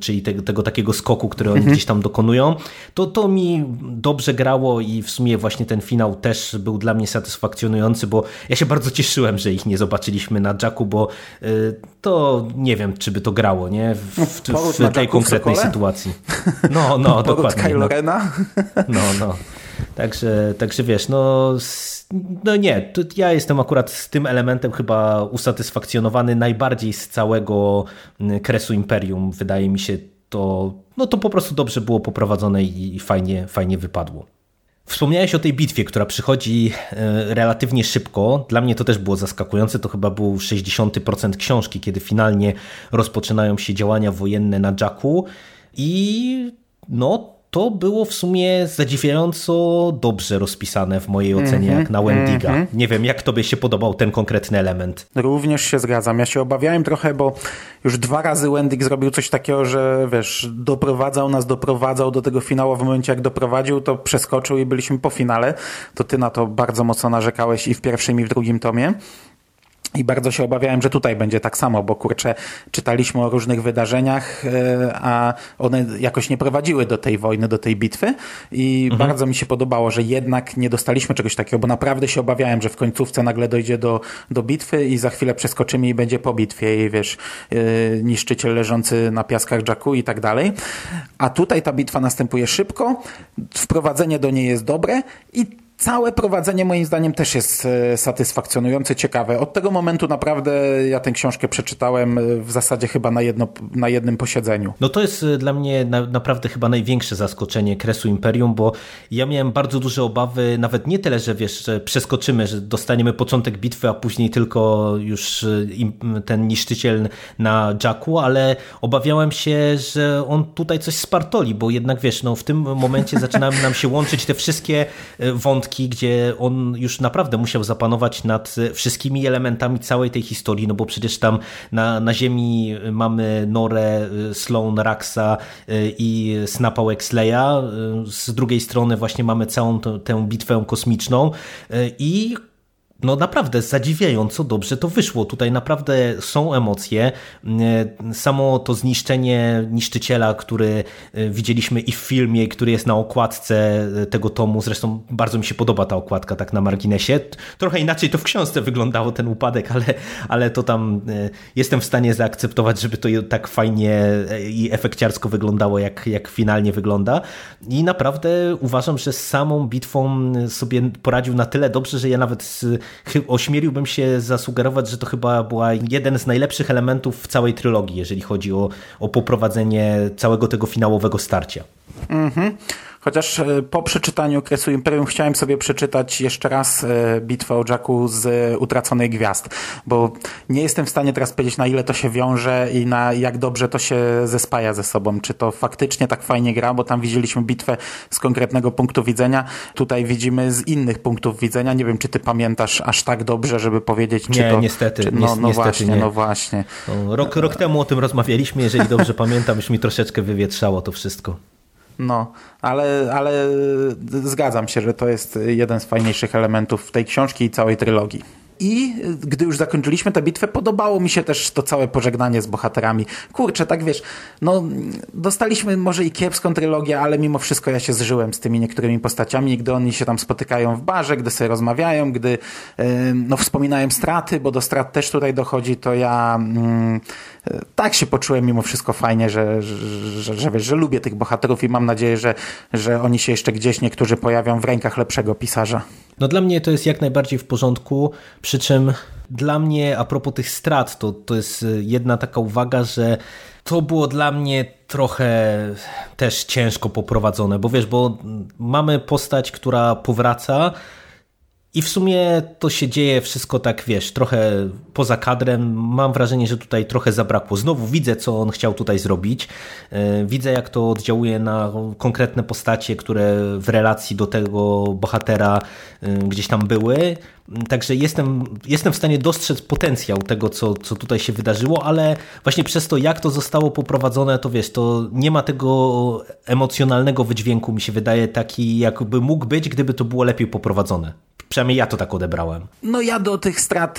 czyli tego, tego takiego skoku, który oni mhm. gdzieś tam dokonują, to to mi dobrze grało i w sumie właśnie ten finał też był dla mnie satysfakcjonujący, bo ja się bardzo cieszyłem, że ich nie zobaczyliśmy na Jacku, bo to nie wiem, czy by to grało, nie? W, w, w, w tej konkretnej sytuacji. No, no, dokładnie. Kylo no. Rena? No, no. Także, także wiesz, no, no nie, ja jestem akurat z tym elementem chyba usatysfakcjonowany najbardziej z całego mm, kresu Imperium. Wydaje mi się to, no to po prostu dobrze było poprowadzone i fajnie, fajnie wypadło. Wspomniałeś o tej bitwie, która przychodzi e, relatywnie szybko. Dla mnie to też było zaskakujące. To chyba był 60% książki, kiedy finalnie rozpoczynają się działania wojenne na Jacku. I no, to było w sumie zadziwiająco dobrze rozpisane w mojej ocenie, mm -hmm, jak na Wendiga. Mm -hmm. Nie wiem, jak tobie się podobał ten konkretny element? Również się zgadzam. Ja się obawiałem trochę, bo już dwa razy Wendig zrobił coś takiego, że wiesz, doprowadzał nas, doprowadzał do tego finału. W momencie, jak doprowadził, to przeskoczył i byliśmy po finale. To ty na to bardzo mocno narzekałeś i w pierwszym, i w drugim tomie. I bardzo się obawiałem, że tutaj będzie tak samo, bo kurczę, czytaliśmy o różnych wydarzeniach, e, a one jakoś nie prowadziły do tej wojny, do tej bitwy. I mhm. bardzo mi się podobało, że jednak nie dostaliśmy czegoś takiego, bo naprawdę się obawiałem, że w końcówce nagle dojdzie do, do bitwy i za chwilę przeskoczymy i będzie po bitwie i wiesz, yy, niszczyciel leżący na piaskach Jacku i tak dalej. A tutaj ta bitwa następuje szybko, wprowadzenie do niej jest dobre i Całe prowadzenie moim zdaniem też jest e, satysfakcjonujące, ciekawe. Od tego momentu naprawdę ja tę książkę przeczytałem e, w zasadzie chyba na, jedno, na jednym posiedzeniu. No to jest e, dla mnie na, naprawdę chyba największe zaskoczenie Kresu Imperium, bo ja miałem bardzo duże obawy, nawet nie tyle, że wiesz, że przeskoczymy, że dostaniemy początek bitwy, a później tylko już ten niszczyciel na Jacku, ale obawiałem się, że on tutaj coś spartoli, bo jednak wiesz, no w tym momencie zaczynają nam się łączyć te wszystkie wątki wątki, gdzie on już naprawdę musiał zapanować nad wszystkimi elementami całej tej historii, no bo przecież tam na, na ziemi mamy Norę, Sloan, Raxa y, i Snapa Wexleya, y, z drugiej strony właśnie mamy całą tę bitwę kosmiczną y, i no naprawdę zadziwiająco dobrze to wyszło. Tutaj naprawdę są emocje. E, samo to zniszczenie niszczyciela, który e, widzieliśmy i w filmie, który jest na okładce e, tego tomu. Zresztą bardzo mi się podoba ta okładka tak na marginesie. Trochę inaczej to w książce wyglądało ten upadek, ale, ale to tam jestem w stanie zaakceptować, żeby to tak fajnie i efekciarsko wyglądało, jak, jak finalnie wygląda. I naprawdę uważam, że z samą bitwą sobie poradził na tyle dobrze, że ja nawet ośmieliłbym się zasugerować, że to chyba była jeden z najlepszych elementów w całej trylogii, jeżeli chodzi o, o poprowadzenie całego tego finałowego starcia. Mhm. Chociaż e, po przeczytaniu Kresu Imperium chciałem sobie przeczytać jeszcze raz e, bitwę o Jacku z Utraconej Gwiazd, bo nie jestem w stanie teraz powiedzieć na ile to się wiąże i na jak dobrze to się zespaja ze sobą. Czy to faktycznie tak fajnie gra, bo tam widzieliśmy bitwę z konkretnego punktu widzenia, tutaj widzimy z innych punktów widzenia. Nie wiem, czy ty pamiętasz aż tak dobrze, żeby powiedzieć, czy nie, to... niestety, czy, no, no, no niestety właśnie, nie. no właśnie. No, rok, rok temu o tym rozmawialiśmy, jeżeli dobrze pamiętam, już mi troszeczkę wywietrzało to wszystko. No, ale, ale zgadzam się, że to jest jeden z fajniejszych elementów tej książki i całej trylogii. I gdy już zakończyliśmy tę bitwę, podobało mi się też to całe pożegnanie z bohaterami. Kurczę, tak wiesz, no dostaliśmy może i kiepską trylogię, ale mimo wszystko ja się zżyłem z tymi niektórymi postaciami, gdy oni się tam spotykają w barze, gdy sobie rozmawiają, gdy no wspominają straty, bo do strat też tutaj dochodzi, to ja yy, tak się poczułem mimo wszystko fajnie, że, że, że, wiesz, że lubię tych bohaterów i mam nadzieję, że, że oni się jeszcze gdzieś niektórzy pojawią w rękach lepszego pisarza. No dla mnie to jest jak najbardziej w porządku, przy czym dla mnie a propos tych strat, to, to jest jedna taka uwaga, że to było dla mnie trochę też ciężko poprowadzone, bo wiesz, bo mamy postać, która powraca, i w sumie to się dzieje wszystko tak, wiesz, trochę poza kadrem. Mam wrażenie, że tutaj trochę zabrakło. Znowu widzę, co on chciał tutaj zrobić. Widzę, jak to oddziałuje na konkretne postacie, które w relacji do tego bohatera gdzieś tam były. Także jestem, jestem w stanie dostrzec potencjał tego, co, co tutaj się wydarzyło, ale właśnie przez to, jak to zostało poprowadzone, to wiesz, to nie ma tego emocjonalnego wydźwięku, mi się wydaje, taki jakby mógł być, gdyby to było lepiej poprowadzone. Przynajmniej ja to tak odebrałem. No ja do tych strat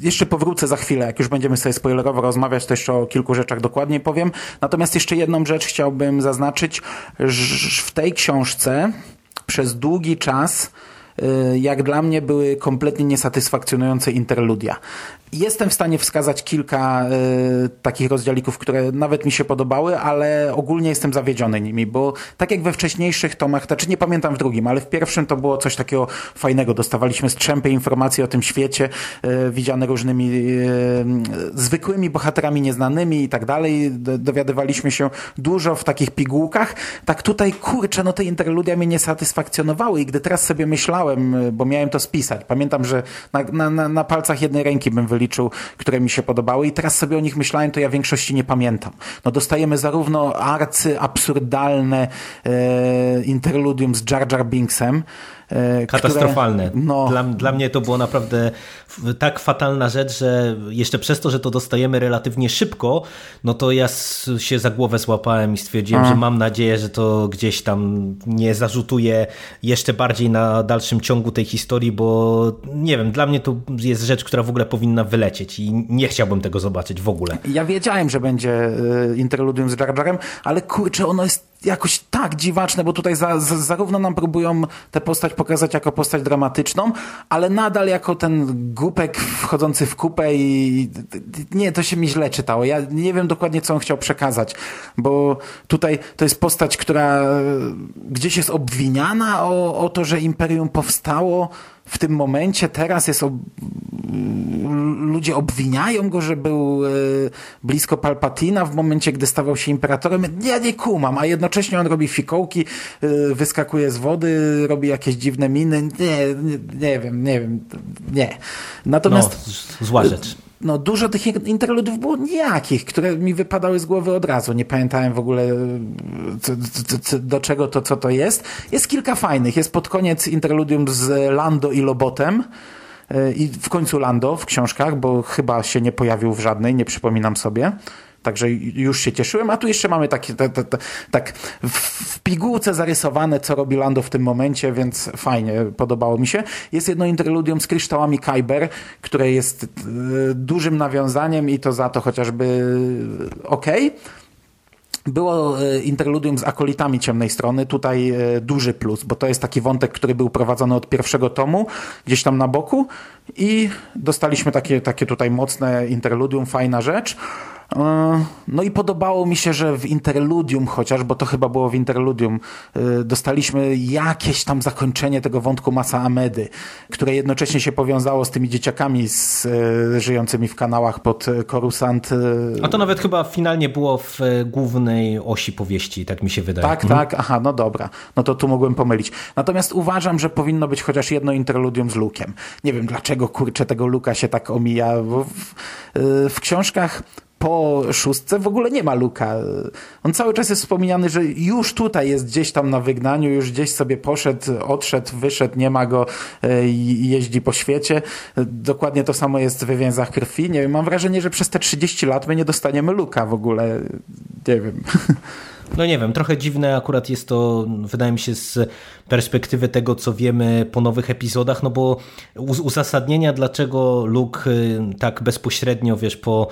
jeszcze powrócę za chwilę. Jak już będziemy sobie spoilerowo rozmawiać, to jeszcze o kilku rzeczach dokładniej powiem. Natomiast jeszcze jedną rzecz chciałbym zaznaczyć, że w tej książce przez długi czas jak dla mnie były kompletnie niesatysfakcjonujące interludia. Jestem w stanie wskazać kilka y, takich rozdziałików, które nawet mi się podobały, ale ogólnie jestem zawiedziony nimi, bo tak jak we wcześniejszych tomach, znaczy nie pamiętam w drugim, ale w pierwszym to było coś takiego fajnego. Dostawaliśmy strzępy informacji o tym świecie, y, widziane różnymi y, zwykłymi bohaterami nieznanymi i tak dalej. Dowiadywaliśmy się dużo w takich pigułkach. Tak tutaj, kurczę, no te interludia mnie nie satysfakcjonowały i gdy teraz sobie myślałem, bo miałem to spisać, pamiętam, że na, na, na palcach jednej ręki bym wyliczył, które mi się podobały i teraz sobie o nich myślałem, to ja większości nie pamiętam. No dostajemy zarówno arcy absurdalne e, interludium z Jar Jar Binksem, Katastrofalne. Które, no... dla, dla mnie to było naprawdę tak fatalna rzecz, że jeszcze przez to, że to dostajemy relatywnie szybko, no to ja się za głowę złapałem i stwierdziłem, A. że mam nadzieję, że to gdzieś tam nie zarzutuje jeszcze bardziej na dalszym ciągu tej historii, bo nie wiem, dla mnie to jest rzecz, która w ogóle powinna wylecieć i nie chciałbym tego zobaczyć w ogóle. Ja wiedziałem, że będzie interludium z Jar ale kurczę, ono jest jakoś tak dziwaczne, bo tutaj za, za, zarówno nam próbują tę postać pokazać jako postać dramatyczną, ale nadal jako ten głupek wchodzący w kupę i nie, to się mi źle czytało. Ja nie wiem dokładnie, co on chciał przekazać, bo tutaj to jest postać, która gdzieś jest obwiniana o, o to, że Imperium powstało, w tym momencie, teraz jest ob... ludzie obwiniają go, że był e, blisko Palpatina w momencie, gdy stawał się imperatorem. Ja nie kumam, a jednocześnie on robi fikołki, e, wyskakuje z wody, robi jakieś dziwne miny. Nie, nie, nie wiem, nie wiem, nie. Natomiast... No, zła rzecz no, dużo tych interludów było nijakich, które mi wypadały z głowy od razu. Nie pamiętałem w ogóle co, co, co, do czego to, co to jest. Jest kilka fajnych. Jest pod koniec interludium z Lando i Lobotem. I w końcu Lando w książkach, bo chyba się nie pojawił w żadnej, nie przypominam sobie. Także już się cieszyłem, a tu jeszcze mamy takie, te, te, te, tak w pigułce zarysowane, co robi Lando w tym momencie, więc fajnie, podobało mi się. Jest jedno interludium z kryształami Kyber, które jest e, dużym nawiązaniem i to za to chociażby ok. Było e, interludium z akolitami ciemnej strony, tutaj e, duży plus, bo to jest taki wątek, który był prowadzony od pierwszego tomu, gdzieś tam na boku i dostaliśmy takie, takie tutaj mocne interludium, fajna rzecz. E, no i podobało mi się, że w Interludium chociaż, bo to chyba było w Interludium, e, dostaliśmy jakieś tam zakończenie tego wątku Masa Amedy, które jednocześnie się powiązało z tymi dzieciakami z, e, żyjącymi w kanałach pod Korusant. A to nawet chyba finalnie było w głównej osi powieści, tak mi się wydaje. Tak, mhm. tak, aha, no dobra. No to tu mogłem pomylić. Natomiast uważam, że powinno być chociaż jedno interludium z Lukiem. Nie wiem dlaczego, kurczę, tego Luka się tak omija, bo w, w książkach po szóstce w ogóle nie ma Luka. On cały czas jest wspominany, że już tutaj jest gdzieś tam na wygnaniu, już gdzieś sobie poszedł, odszedł, wyszedł, nie ma go e, jeździ po świecie. Dokładnie to samo jest w Więzach Krwi. Nie wiem, mam wrażenie, że przez te 30 lat my nie dostaniemy Luka w ogóle. Nie wiem. No nie wiem, trochę dziwne akurat jest to, wydaje mi się, z perspektywy tego, co wiemy po nowych epizodach, no bo uzasadnienia, dlaczego Luke y, tak bezpośrednio, wiesz, po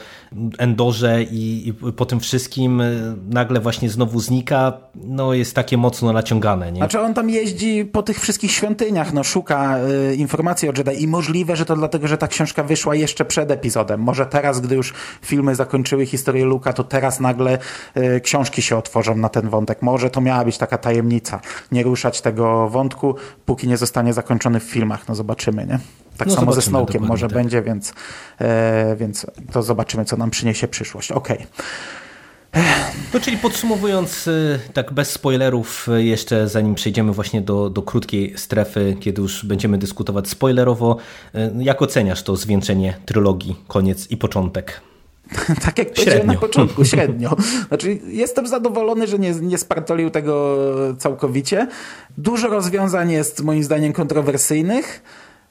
Endorze i, i po tym wszystkim y, nagle właśnie znowu znika, no jest takie mocno naciągane, nie? Znaczy on tam jeździ po tych wszystkich świątyniach, no szuka y, informacji o Jedi i możliwe, że to dlatego, że ta książka wyszła jeszcze przed epizodem. Może teraz, gdy już filmy zakończyły historię Luka, to teraz nagle y, książki się na ten wątek. Może to miała być taka tajemnica. Nie ruszać tego wątku, póki nie zostanie zakończony w filmach. No zobaczymy, nie? Tak no samo ze Snowkiem może tak. będzie, więc, e, więc to zobaczymy, co nam przyniesie przyszłość. Okej. Okay. No, czyli podsumowując, y, tak bez spoilerów, y, jeszcze zanim przejdziemy właśnie do, do krótkiej strefy, kiedy już będziemy dyskutować spoilerowo, y, jak oceniasz to zwieńczenie trylogii, koniec i początek? tak jak powiedziałem na początku, średnio. Znaczy, jestem zadowolony, że nie, nie spartolił tego całkowicie. Dużo rozwiązań jest moim zdaniem kontrowersyjnych.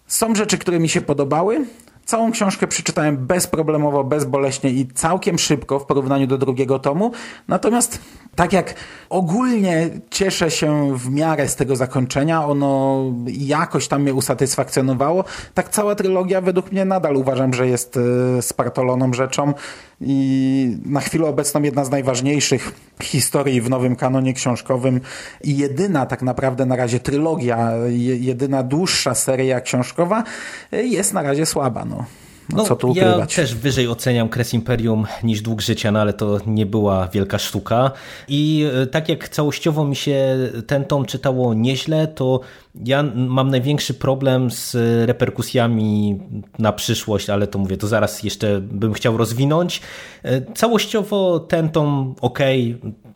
Są rzeczy, które mi się podobały. Całą książkę przeczytałem bezproblemowo, bezboleśnie i całkiem szybko w porównaniu do drugiego tomu. Natomiast tak jak ogólnie cieszę się w miarę z tego zakończenia, ono jakoś tam mnie usatysfakcjonowało, tak cała trylogia według mnie nadal uważam, że jest e, spartoloną rzeczą i na chwilę obecną jedna z najważniejszych historii w nowym kanonie książkowym i jedyna tak naprawdę na razie trylogia, jedyna dłuższa seria książkowa e, jest na razie słaba. No. No, co tu ukrywać? Ja też wyżej oceniam Kres Imperium niż Dług Życia, no ale to nie była wielka sztuka. I e, tak jak całościowo mi się ten tom czytało nieźle, to ja mam największy problem z reperkusjami na przyszłość, ale to mówię, to zaraz jeszcze bym chciał rozwinąć. E, całościowo ten tom ok,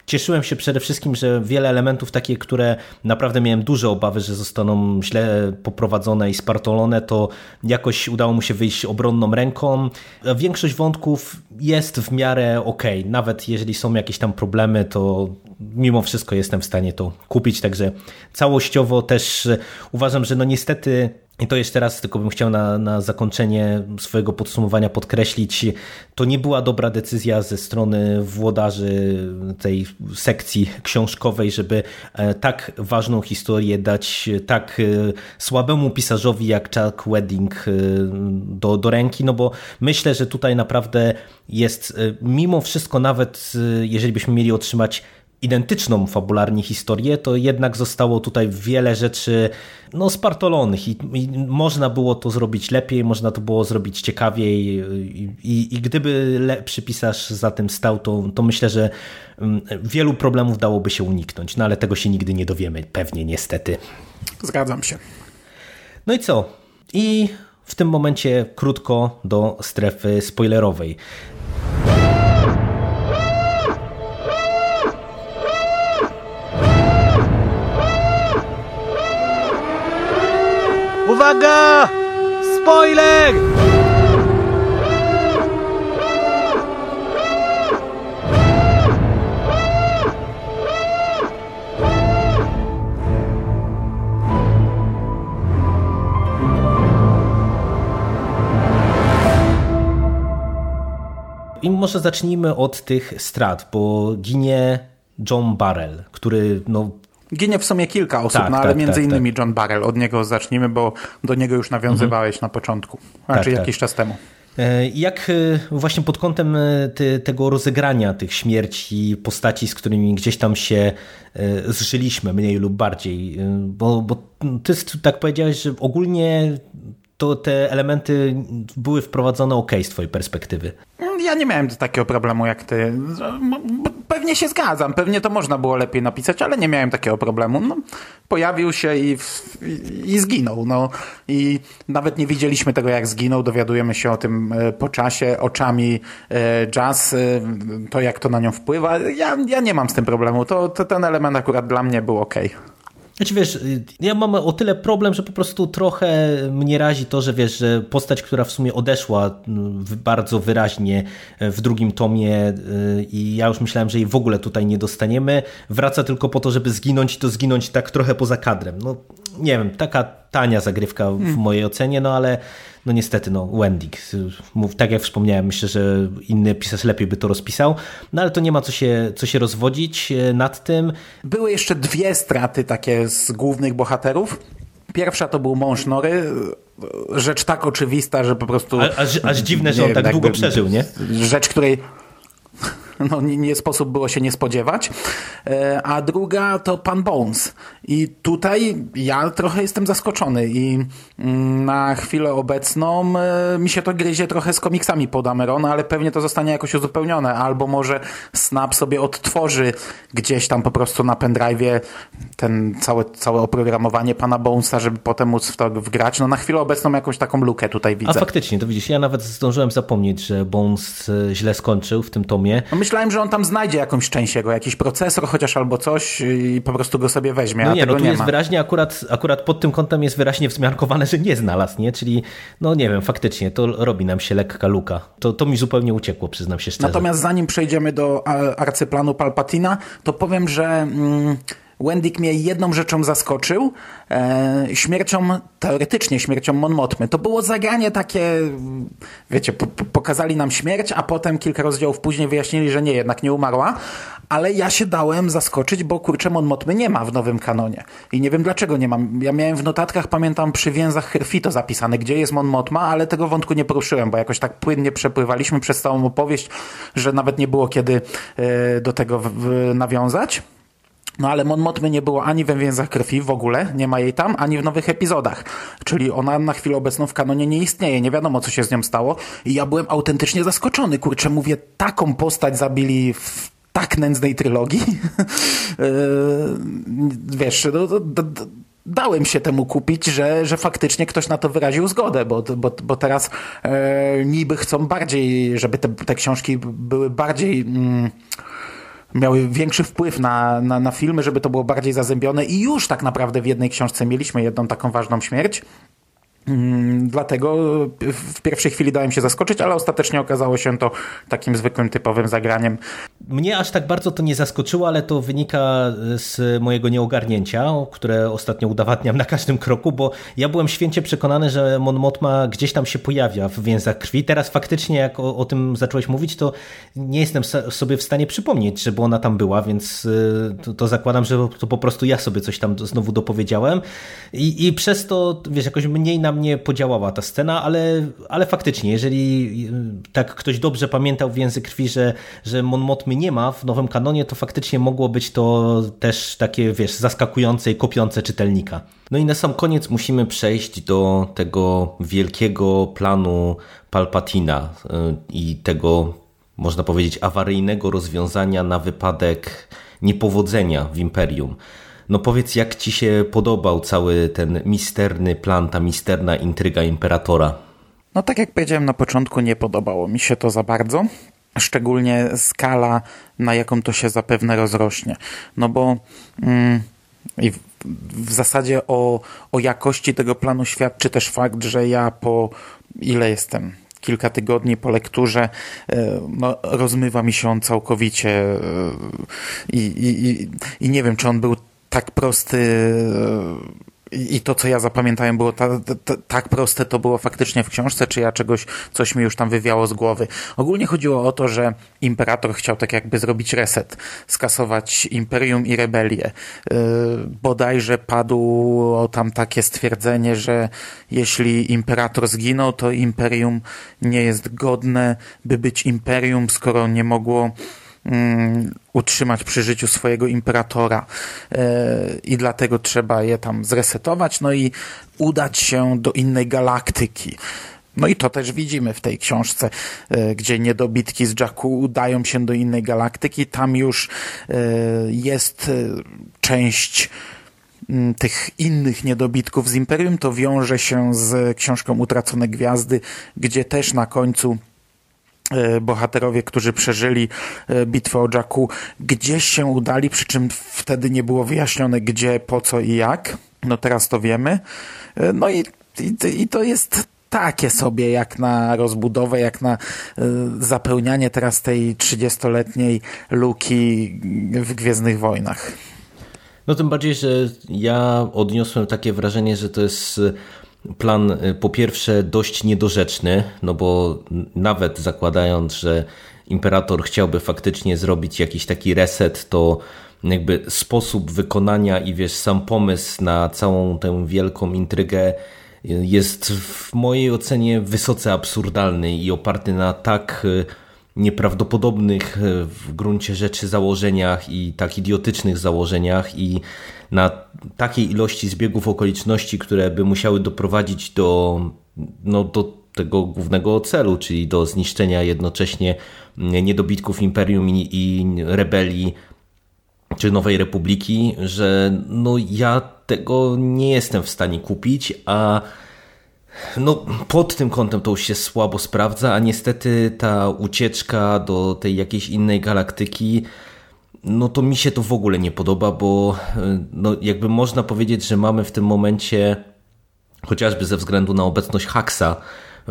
Cieszyłem się przede wszystkim, że wiele elementów takie, które naprawdę miałem duże obawy, że zostaną źle poprowadzone i spartolone, to jakoś udało mu się wyjść obronną ręką. Większość wątków jest w miarę ok. Nawet jeżeli są jakieś tam problemy, to mimo wszystko jestem w stanie to kupić. Także całościowo też uważam, że no niestety i to jeszcze raz tylko bym chciał na, na zakończenie swojego podsumowania podkreślić, to nie była dobra decyzja ze strony włodarzy tej sekcji książkowej, żeby e, tak ważną historię dać tak e, słabemu pisarzowi jak Chuck Wedding e, do, do ręki, no bo myślę, że tutaj naprawdę jest mimo wszystko nawet jeżeli byśmy mieli otrzymać identyczną fabularnie historię, to jednak zostało tutaj wiele rzeczy no, spartolonych i, i można było to zrobić lepiej, można to było zrobić ciekawiej i, i, i gdyby lepszy pisarz za tym stał, to, to myślę, że mm, wielu problemów dałoby się uniknąć, no ale tego się nigdy nie dowiemy, pewnie niestety. Zgadzam się. No i co? I w tym momencie krótko do strefy spoilerowej. Uwaga! Spoiler! I może zacznijmy od tych strat, bo ginie John Barrel, który no, Ginie w sumie kilka osób, tak, no, ale tak, między tak, innymi tak. John Barrel. Od niego zacznijmy, bo do niego już nawiązywałeś mhm. na początku, znaczy tak, jakiś czas temu. E, jak e, właśnie pod kątem e, tego rozegrania tych śmierci, postaci, z którymi gdzieś tam się zżyliśmy, mniej lub bardziej, bo, bo ty tak powiedziałeś, że ogólnie to te elementy były wprowadzone ok z twojej perspektywy. Ja nie miałem takiego problemu jak ty. Pewnie się zgadzam, pewnie to można było lepiej napisać, ale nie miałem takiego problemu. No, pojawił się i, i, i, zginął. No. I nawet nie widzieliśmy tego, jak zginął. Dowiadujemy się o tym e, po czasie, oczami e, jazz, e, to jak to na nią wpływa. Ja, ja nie mam z tym problemu. To, to ten element akurat dla mnie był ok. Znaczy wiesz, ja mam o tyle problem, że po prostu trochę mnie razi to, że wiesz, że postać, która w sumie odeszła y, bardzo wyraźnie y, w drugim tomie i ja już myślałem, że jej w ogóle tutaj nie dostaniemy, wraca tylko po to, żeby zginąć i to zginąć tak trochę poza kadrem. No nie wiem, taka tania zagrywka w hmm. mojej ocenie, no ale no niestety, no Wendig, tak jak wspomniałem, myślę, że inny pisarz lepiej by to rozpisał, no ale to nie ma co się, co się rozwodzić e, nad tym. Były jeszcze dwie straty takie z głównych bohaterów. Pierwsza to był mąż Nory, rzecz tak oczywista, że po prostu... A, aż, aż dziwne, że on tak długo przeżył, nie? Rzecz, której no, nie, nie sposób było się nie spodziewać. E, a druga to Pan Bones. I tutaj ja trochę jestem zaskoczony i na chwilę obecną e, mi się to gryzie trochę z komiksami pod Amerona, ale pewnie to zostanie jakoś uzupełnione. Albo może Snap sobie odtworzy gdzieś tam po prostu na pendrive'ie ten całe, całe oprogramowanie Pana Bonesa, żeby potem móc w to wgrać. No na chwilę obecną jakąś taką lukę tutaj widzę. A faktycznie, to widzisz, ja nawet zdążyłem zapomnieć, że Bones e, źle skończył w tym tomie. No myślałem, że on tam znajdzie jakąś część jego, jakiś procesor chociaż albo coś i po prostu go sobie weźmie, no nie, no tu nie jest ma. wyraźnie, akurat, akurat pod tym kątem jest wyraźnie wzmiankowane, nie znalazł, nie? Czyli, no nie wiem, faktycznie, to robi nam się lekka luka. To, to mi zupełnie uciekło, przyznam się szczerze. Natomiast zanim przejdziemy do arcyplanu Palpatina, to powiem, że... Mm, Wendig mnie jedną rzeczą zaskoczył, e, śmiercią, teoretycznie śmiercią Mon Motmy. To było zagranie takie, wiecie, pokazali nam śmierć, a potem kilka rozdziałów później wyjaśnili, że nie, jednak nie umarła, ale ja się dałem zaskoczyć, bo kurczę, Mon Motmy nie ma w nowym kanonie. I nie wiem dlaczego nie mam. Ja miałem w notatkach, pamiętam, przy więzach Herfito zapisane, gdzie jest Mon Motma, ale tego wątku nie poruszyłem, bo jakoś tak płynnie przepływaliśmy przez całą opowieść, że nawet nie było kiedy e, do tego nawiązać. No ale Mon Motmy nie było ani we Więzach Krwi w ogóle, nie ma jej tam, ani w nowych epizodach. Czyli ona na chwilę obecną w kanonie nie istnieje, nie wiadomo co się z nią stało. I ja byłem autentycznie zaskoczony, kurczę, mówię, taką postać zabili w tak nędznej trylogii. Yy, wiesz, no, dałem się temu kupić, że, że faktycznie ktoś na to wyraził zgodę, bo, bo, bo teraz e, niby chcą bardziej, żeby te, te książki były bardziej... Mm, miały większy wpływ na, na, na filmy, żeby to było bardziej zazębione i już tak naprawdę w jednej książce mieliśmy jedną taką ważną śmierć. Mm, dlatego w pierwszej chwili dałem się zaskoczyć, ale ostatecznie okazało się to takim zwykłym, typowym zagraniem. Mnie aż tak bardzo to nie zaskoczyło, ale to wynika z mojego nieogarnięcia, które ostatnio udowadniam na każdym kroku, bo ja byłem święcie przekonany, że Mon Mothma gdzieś tam się pojawia w więzach krwi. Teraz faktycznie, jak o, o tym zacząłeś mówić, to nie jestem sobie w stanie przypomnieć, żeby ona tam była, więc y, to, to zakładam, że to po prostu ja sobie coś tam znowu dopowiedziałem i, i przez to, wiesz, jakoś mniej na mnie podziałała ta scena, ale, ale faktycznie, jeżeli y, tak ktoś dobrze pamiętał w język krwi, że, że Mon Mothmy nie ma w nowym kanonie, to faktycznie mogło być to też takie, wiesz, zaskakujące i kopiące czytelnika. No i na sam koniec musimy przejść do tego wielkiego planu Palpatina y, i tego, można powiedzieć, awaryjnego rozwiązania na wypadek niepowodzenia w Imperium. No powiedz, jak ci się podobał cały ten misterny plan, ta misterna intryga Imperatora? No tak jak powiedziałem na początku, nie podobało mi się to za bardzo. Szczególnie skala, na jaką to się zapewne rozrośnie. No bo mm, i w, w zasadzie o, o jakości tego planu świadczy też fakt, że ja po ile jestem? kilka tygodni po lekturze e, no, rozmywa mi się on całkowicie e, i, i, i nie wiem, czy on był tak prosty i to, co ja zapamiętałem, było ta, ta, tak proste, to było faktycznie w książce, czy ja czegoś, coś mi już tam wywiało z głowy. Ogólnie chodziło o to, że imperator chciał tak jakby zrobić reset, skasować imperium i rebelię. Yy, bodajże padło tam takie stwierdzenie, że jeśli imperator zginął, to imperium nie jest godne, by być imperium, skoro nie mogło utrzymać przy życiu swojego imperatora i dlatego trzeba je tam zresetować, no i udać się do innej galaktyki. No i to też widzimy w tej książce, e, gdzie niedobitki z Jakku udają się do innej galaktyki. Tam już e, jest e, część mm, tych innych niedobitków z Imperium. To wiąże się z książką Utracone Gwiazdy, gdzie też na końcu bohaterowie, którzy przeżyli bitwę o Jakku, gdzieś się udali, przy czym wtedy nie było wyjaśnione gdzie, po co i jak. No teraz to wiemy. No i, i, i to jest takie sobie jak na rozbudowę, jak na zapełnianie teraz tej 30-letniej luki w Gwiezdnych Wojnach. No tym bardziej, że ja odniosłem takie wrażenie, że to jest plan y, po pierwsze dość niedorzeczny, no bo nawet zakładając, że imperator chciałby faktycznie zrobić jakiś taki reset, to jakby sposób wykonania i wiesz, sam pomysł na całą tę wielką intrygę jest w mojej ocenie wysoce absurdalny i oparty na tak e, nieprawdopodobnych e, w gruncie rzeczy założeniach i tak idiotycznych założeniach i na takiej ilości zbiegów okoliczności, które by musiały doprowadzić do, no, do tego głównego celu, czyli do zniszczenia jednocześnie niedobitków Imperium i, i rebelii czy Nowej Republiki, że no ja tego nie jestem w stanie kupić, a no, pod tym kątem to już się słabo sprawdza, a niestety ta ucieczka do tej jakiejś innej galaktyki, no to mi się to w ogóle nie podoba, bo no, jakby można powiedzieć, że mamy w tym momencie, chociażby ze względu na obecność Haxa,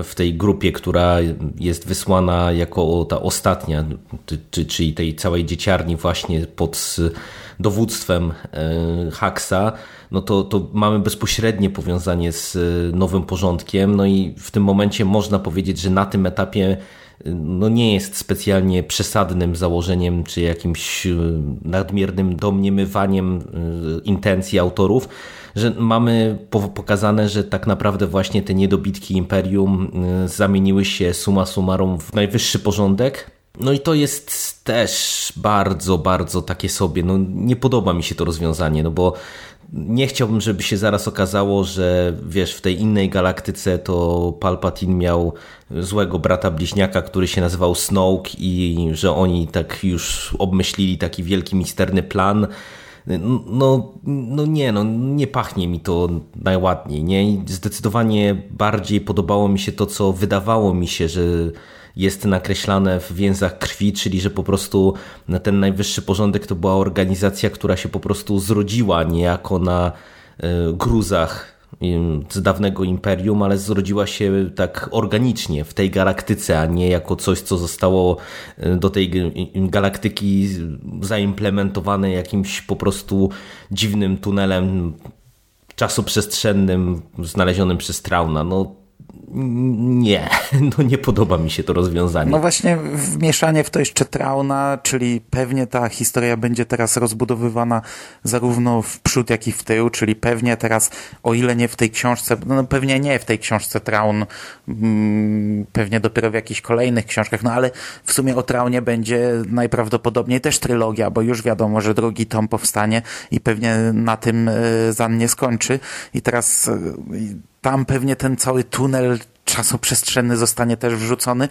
w tej grupie, która jest wysłana jako ta ostatnia, czyli tej całej dzieciarni właśnie pod dowództwem e, Haxa, no to, to mamy bezpośrednie powiązanie z e, nowym porządkiem, no i w tym momencie można powiedzieć, że na tym etapie e, no nie jest specjalnie przesadnym założeniem czy jakimś nadmiernym domniemywaniem intencji autorów, że mamy pokazane, że tak naprawdę właśnie te niedobitki Imperium y, zamieniły się suma summarum w najwyższy porządek. No i to jest też bardzo, bardzo takie sobie. No nie podoba mi się to rozwiązanie, no bo nie chciałbym, żeby się zaraz okazało, że wiesz, w tej innej galaktyce to Palpatine miał złego brata bliźniaka, który się nazywał Snoke i że oni tak już obmyślili taki wielki misterny plan no, no nie, no nie pachnie mi to najładniej, nie? Zdecydowanie bardziej podobało mi się to, co wydawało mi się, że jest nakreślane w więzach krwi, czyli że po prostu ten najwyższy porządek to była organizacja, która się po prostu zrodziła niejako na e, gruzach z dawnego imperium, ale zrodziła się tak organicznie w tej galaktyce, a nie jako coś, co zostało e, do tej galaktyki zaimplementowane jakimś po prostu dziwnym tunelem czasoprzestrzennym znalezionym przez Trauna. No nie, no nie podoba mi się to rozwiązanie. No właśnie wmieszanie w to jeszcze Trauna, czyli pewnie ta historia będzie teraz rozbudowywana zarówno w przód, jak i w tył, czyli pewnie teraz, o ile nie w tej książce, no pewnie nie w tej książce Traun, mm, pewnie dopiero w jakichś kolejnych książkach, no ale w sumie o Traunie będzie najprawdopodobniej też trylogia, bo już wiadomo, że drugi tom powstanie i pewnie na tym y, Zan nie skończy i teraz y, tam pewnie ten cały tunel czasoprzestrzenny zostanie też wrzucony.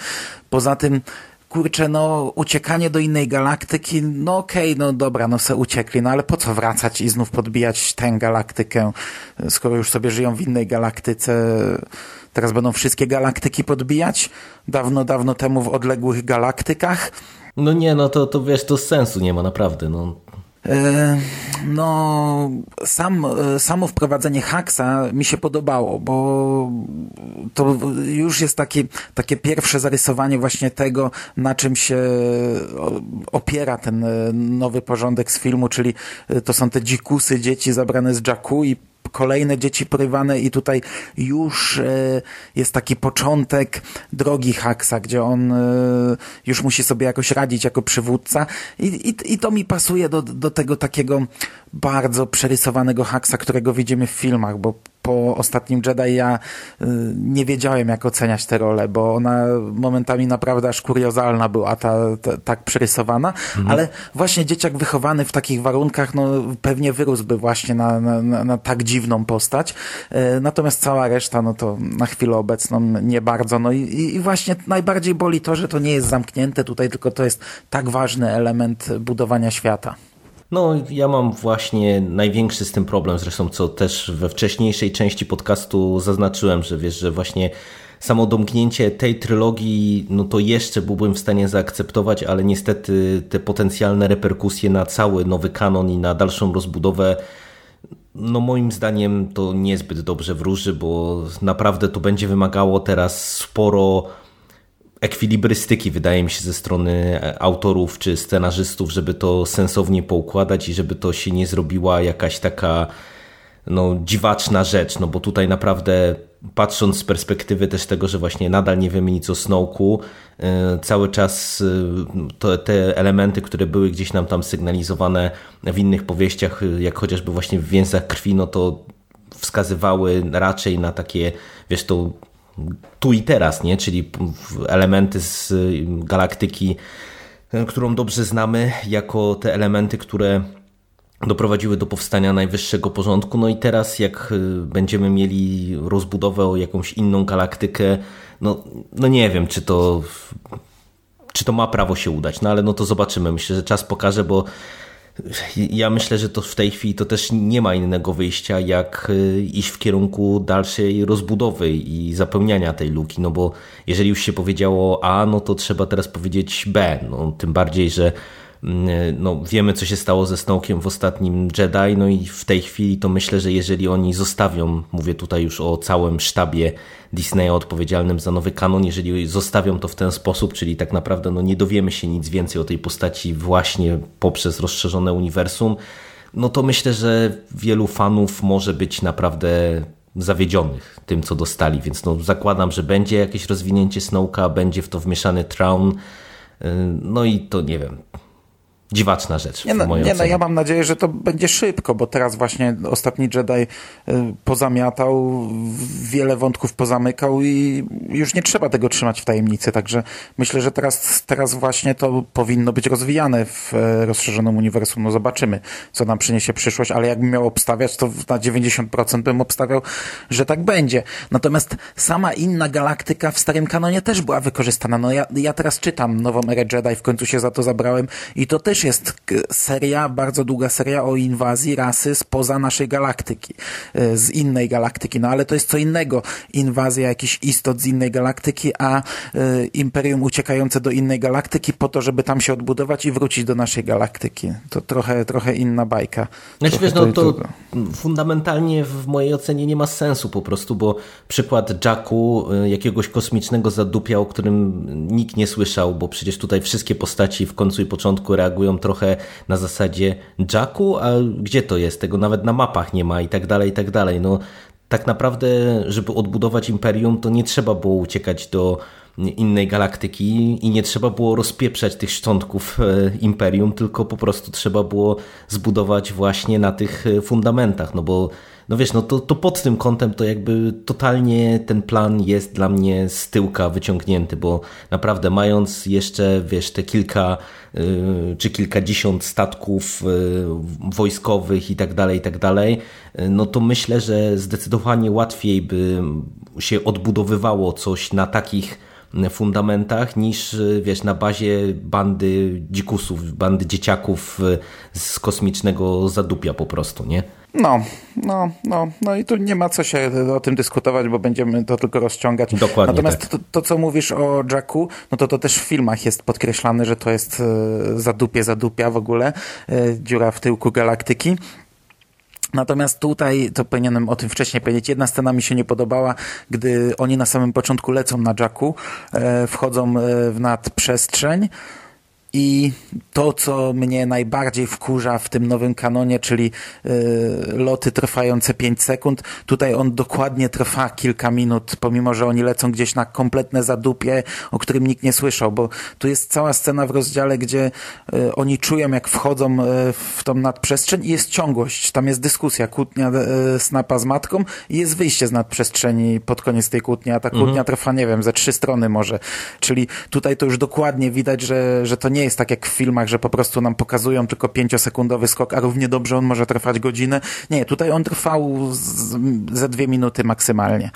Poza tym kurczę, no uciekanie do innej galaktyki, no okej, okay, no dobra, no se uciekli, no ale po co wracać i znów podbijać tę galaktykę, skoro już sobie żyją w innej galaktyce, teraz będą wszystkie galaktyki podbijać? Dawno, dawno temu w odległych galaktykach? No nie, no to, to wiesz, to sensu nie ma naprawdę, no. E, no, sam, e, samo wprowadzenie haksa mi się podobało, bo to już jest takie, takie pierwsze zarysowanie właśnie tego, na czym się opiera ten e, nowy porządek z filmu, czyli to są te dzikusy, dzieci zabrane z Jakku i kolejne dzieci porywane i tutaj już e, jest taki początek drogi Haksa, gdzie on e, już musi sobie jakoś radzić jako przywódca. I, i, i to mi pasuje do, do tego takiego bardzo przerysowanego Haksa, którego widzimy w filmach, bo po ostatnim Jedi ja y, nie wiedziałem, jak oceniać tę rolę, bo ona momentami naprawdę aż kuriozalna była, ta, ta tak przerysowana, mhm. ale właśnie dzieciak wychowany w takich warunkach, no pewnie wyrósłby właśnie na, na, na, tak dziwną postać. Y, natomiast cała reszta, no to na chwilę obecną nie bardzo. No i, i właśnie najbardziej boli to, że to nie jest zamknięte tutaj, tylko to jest tak ważny element budowania świata. No, ja mam właśnie największy z tym problem, zresztą co też we wcześniejszej części podcastu zaznaczyłem, że wiesz, że właśnie samo domknięcie tej trylogii, no to jeszcze byłbym w stanie zaakceptować, ale niestety te potencjalne reperkusje na cały nowy kanon i na dalszą rozbudowę, no moim zdaniem to niezbyt dobrze wróży, bo naprawdę to będzie wymagało teraz sporo ekwilibrystyki, wydaje mi się, ze strony autorów czy scenarzystów, żeby to sensownie poukładać i żeby to się nie zrobiła jakaś taka no, dziwaczna rzecz, no bo tutaj naprawdę patrząc z perspektywy też tego, że właśnie nadal nie wiemy nic o Snowku, e, cały czas e, te elementy, które były gdzieś nam tam sygnalizowane w innych powieściach, jak chociażby właśnie w Więzach Krwi, no to wskazywały raczej na takie, wiesz, to tu i teraz, nie? czyli elementy z galaktyki, e, którą dobrze znamy, jako te elementy, które doprowadziły do powstania najwyższego porządku. No i teraz, jak e, będziemy mieli rozbudowę o jakąś inną galaktykę, no, no nie wiem, czy to, czy to ma prawo się udać, no ale no to zobaczymy. Myślę, że czas pokaże, bo ja myślę, że to w tej chwili to też nie ma innego wyjścia, jak y, iść w kierunku dalszej rozbudowy i zapełniania tej luki, no bo jeżeli już się powiedziało A, no to trzeba teraz powiedzieć B, no tym bardziej, że no, wiemy, co się stało ze Snowkiem w ostatnim Jedi, no i w tej chwili to myślę, że jeżeli oni zostawią, mówię tutaj już o całym sztabie Disneya odpowiedzialnym za nowy kanon, jeżeli zostawią to w ten sposób, czyli tak naprawdę no, nie dowiemy się nic więcej o tej postaci właśnie poprzez rozszerzone uniwersum, no to myślę, że wielu fanów może być naprawdę zawiedzionych tym, co dostali, więc no, zakładam, że będzie jakieś rozwinięcie Snowka, będzie w to wmieszany Traun, y, no i to nie wiem, dziwaczna rzecz. Nie, no, nie no, ja mam nadzieję, że to będzie szybko, bo teraz właśnie ostatni Jedi y, pozamiatał, wiele wątków pozamykał i już nie trzeba tego trzymać w tajemnicy, także myślę, że teraz, teraz właśnie to powinno być rozwijane w e, rozszerzonym uniwersum. No zobaczymy, co nam przyniesie przyszłość, ale jakbym miał obstawiać, to na 90% bym obstawiał, że tak będzie. Natomiast sama inna galaktyka w starym kanonie też była wykorzystana. No ja, ja teraz czytam nową erę Jedi, w końcu się za to zabrałem i to też też jest seria, bardzo długa seria o inwazji rasy spoza naszej galaktyki, e, z innej galaktyki, no ale to jest co innego. Inwazja jakichś istot z innej galaktyki, a e, imperium uciekające do innej galaktyki po to, żeby tam się odbudować i wrócić do naszej galaktyki. To trochę, trochę inna bajka. Znaczy wiesz, no to fundamentalnie w mojej ocenie nie ma sensu po prostu, bo przykład Jacku, e, jakiegoś kosmicznego zadupia, o którym nikt nie słyszał, bo przecież tutaj wszystkie postaci w końcu i początku reagują trochę na zasadzie Jacku, a gdzie to jest? Tego nawet na mapach nie ma i tak dalej, i tak dalej. No, tak naprawdę, żeby odbudować imperium, to nie trzeba było uciekać do innej galaktyki i nie trzeba było rozpieprzać tych szczątków e, imperium, tylko po prostu trzeba było zbudować właśnie na tych e, fundamentach, no bo no wiesz, no to, to pod tym kątem to jakby totalnie ten plan jest dla mnie z tyłka wyciągnięty, bo naprawdę mając jeszcze, wiesz, te kilka y, czy kilkadziesiąt statków y, wojskowych i tak dalej, i tak dalej, y, no to myślę, że zdecydowanie łatwiej by się odbudowywało coś na takich fundamentach niż wiesz, na bazie bandy dzikusów, bandy dzieciaków z kosmicznego zadupia po prostu, nie? No, no, no, no i tu nie ma co się o tym dyskutować, bo będziemy to tylko rozciągać. Dokładnie. Natomiast tak. to, to, co mówisz o Jacku, no to to też w filmach jest podkreślane, że to jest e, zadupie, zadupia w ogóle, dziura w tyłku galaktyki. Natomiast tutaj, to powinienem o tym wcześniej powiedzieć, jedna scena mi się nie podobała, gdy oni na samym początku lecą na Jacku, e, wchodzą w nadprzestrzeń, I to, co mnie najbardziej wkurza w tym nowym kanonie, czyli y, loty trwające 5 sekund, tutaj on dokładnie trwa kilka minut, pomimo, że oni lecą gdzieś na kompletne zadupie, o którym nikt nie słyszał, bo tu jest cała scena w rozdziale, gdzie y, oni czują, jak wchodzą y, w tą nadprzestrzeń i jest ciągłość, tam jest dyskusja, kłótnia Snapa z matką i jest wyjście z nadprzestrzeni pod koniec tej kłótni, a ta kłótnia mhm. trwa, nie wiem, ze trzy strony może, czyli tutaj to już dokładnie widać, że, że to nie jest tak jak w filmach, że po prostu nam pokazują tylko pięciosekundowy skok, a równie dobrze on może trwać godzinę. Nie, tutaj on trwał z, ze dwie minuty maksymalnie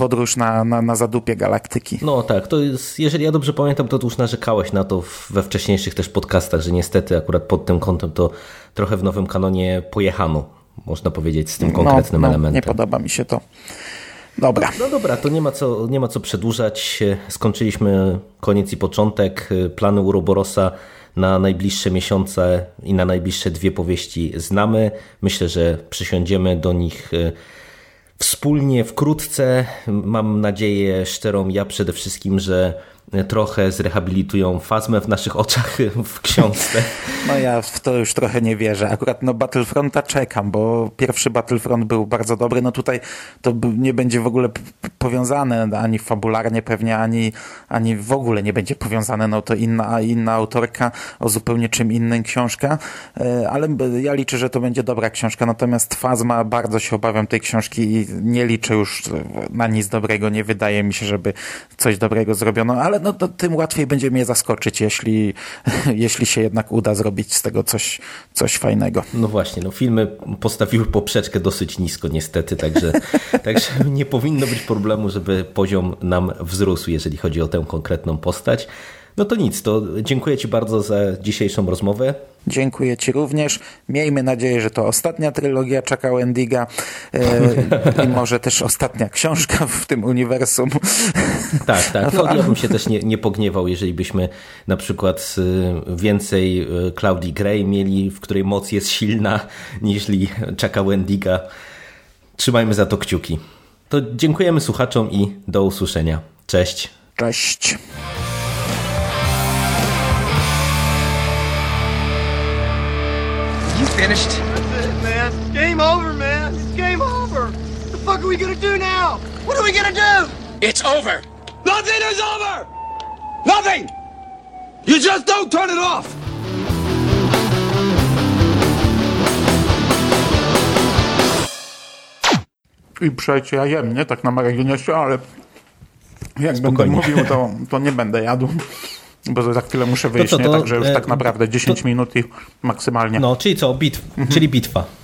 podróż na, na, na zadupie galaktyki. No tak, to jest, jeżeli ja dobrze pamiętam, to, to już narzekałeś na to we wcześniejszych też podcastach, że niestety akurat pod tym kątem to trochę w nowym kanonie pojechano, można powiedzieć, z tym konkretnym no, no, elementem. Nie podoba mi się to. Dobra. No dobra, to nie ma, co, nie ma co przedłużać. Skończyliśmy koniec i początek. Plany Uroborosa na najbliższe miesiące i na najbliższe dwie powieści znamy. Myślę, że przysiądziemy do nich e, wspólnie wkrótce. Mam nadzieję szczerą ja przede wszystkim, że trochę zrehabilitują fazmę w naszych oczach w książce. No ja w to już trochę nie wierzę. Akurat no Battlefronta czekam, bo pierwszy Battlefront był bardzo dobry. No tutaj to nie będzie w ogóle powiązane ani fabularnie pewnie, ani, ani w ogóle nie będzie powiązane. No to inna, inna autorka o zupełnie czym innym książka, e, ale ja liczę, że to będzie dobra książka. Natomiast Fazma, bardzo się obawiam tej książki i nie liczę już na nic dobrego. Nie wydaje mi się, żeby coś dobrego zrobiono, ale no to tym łatwiej będzie mnie zaskoczyć, jeśli, jeśli się jednak uda zrobić z tego coś, coś fajnego. No właśnie, no filmy postawiły poprzeczkę dosyć nisko niestety, także, także nie powinno być problemu, żeby poziom nam wzrósł, jeżeli chodzi o tę konkretną postać. No to nic, to dziękuję Ci bardzo za dzisiejszą rozmowę. Dziękuję Ci również. Miejmy nadzieję, że to ostatnia trylogia Chucka Wendiga e, i może też ostatnia książka w tym uniwersum. Tak, tak. No, ja bym się też nie, nie pogniewał, jeżeli byśmy na przykład e, więcej e, Claudii Gray mieli, w której moc jest silna niż Chucka Wendiga. Trzymajmy za to kciuki. To dziękujemy słuchaczom i do usłyszenia. Cześć. Cześć. Finished? That's it, man. It's game over, man. It's game over. What the fuck are we gonna do now? What are we gonna do? It's over. Nothing is over. Nothing. You just don't turn it off. I przecież ja jem, nie? Tak na marginesie, ale jak Spokojnie. będę mówił, to, to nie będę jadł. Bo za chwilę muszę wyjść, to, to, nie? Także już e, tak naprawdę 10 to, minut i maksymalnie. No, czyli co? Bitw, mhm. czyli bitwa.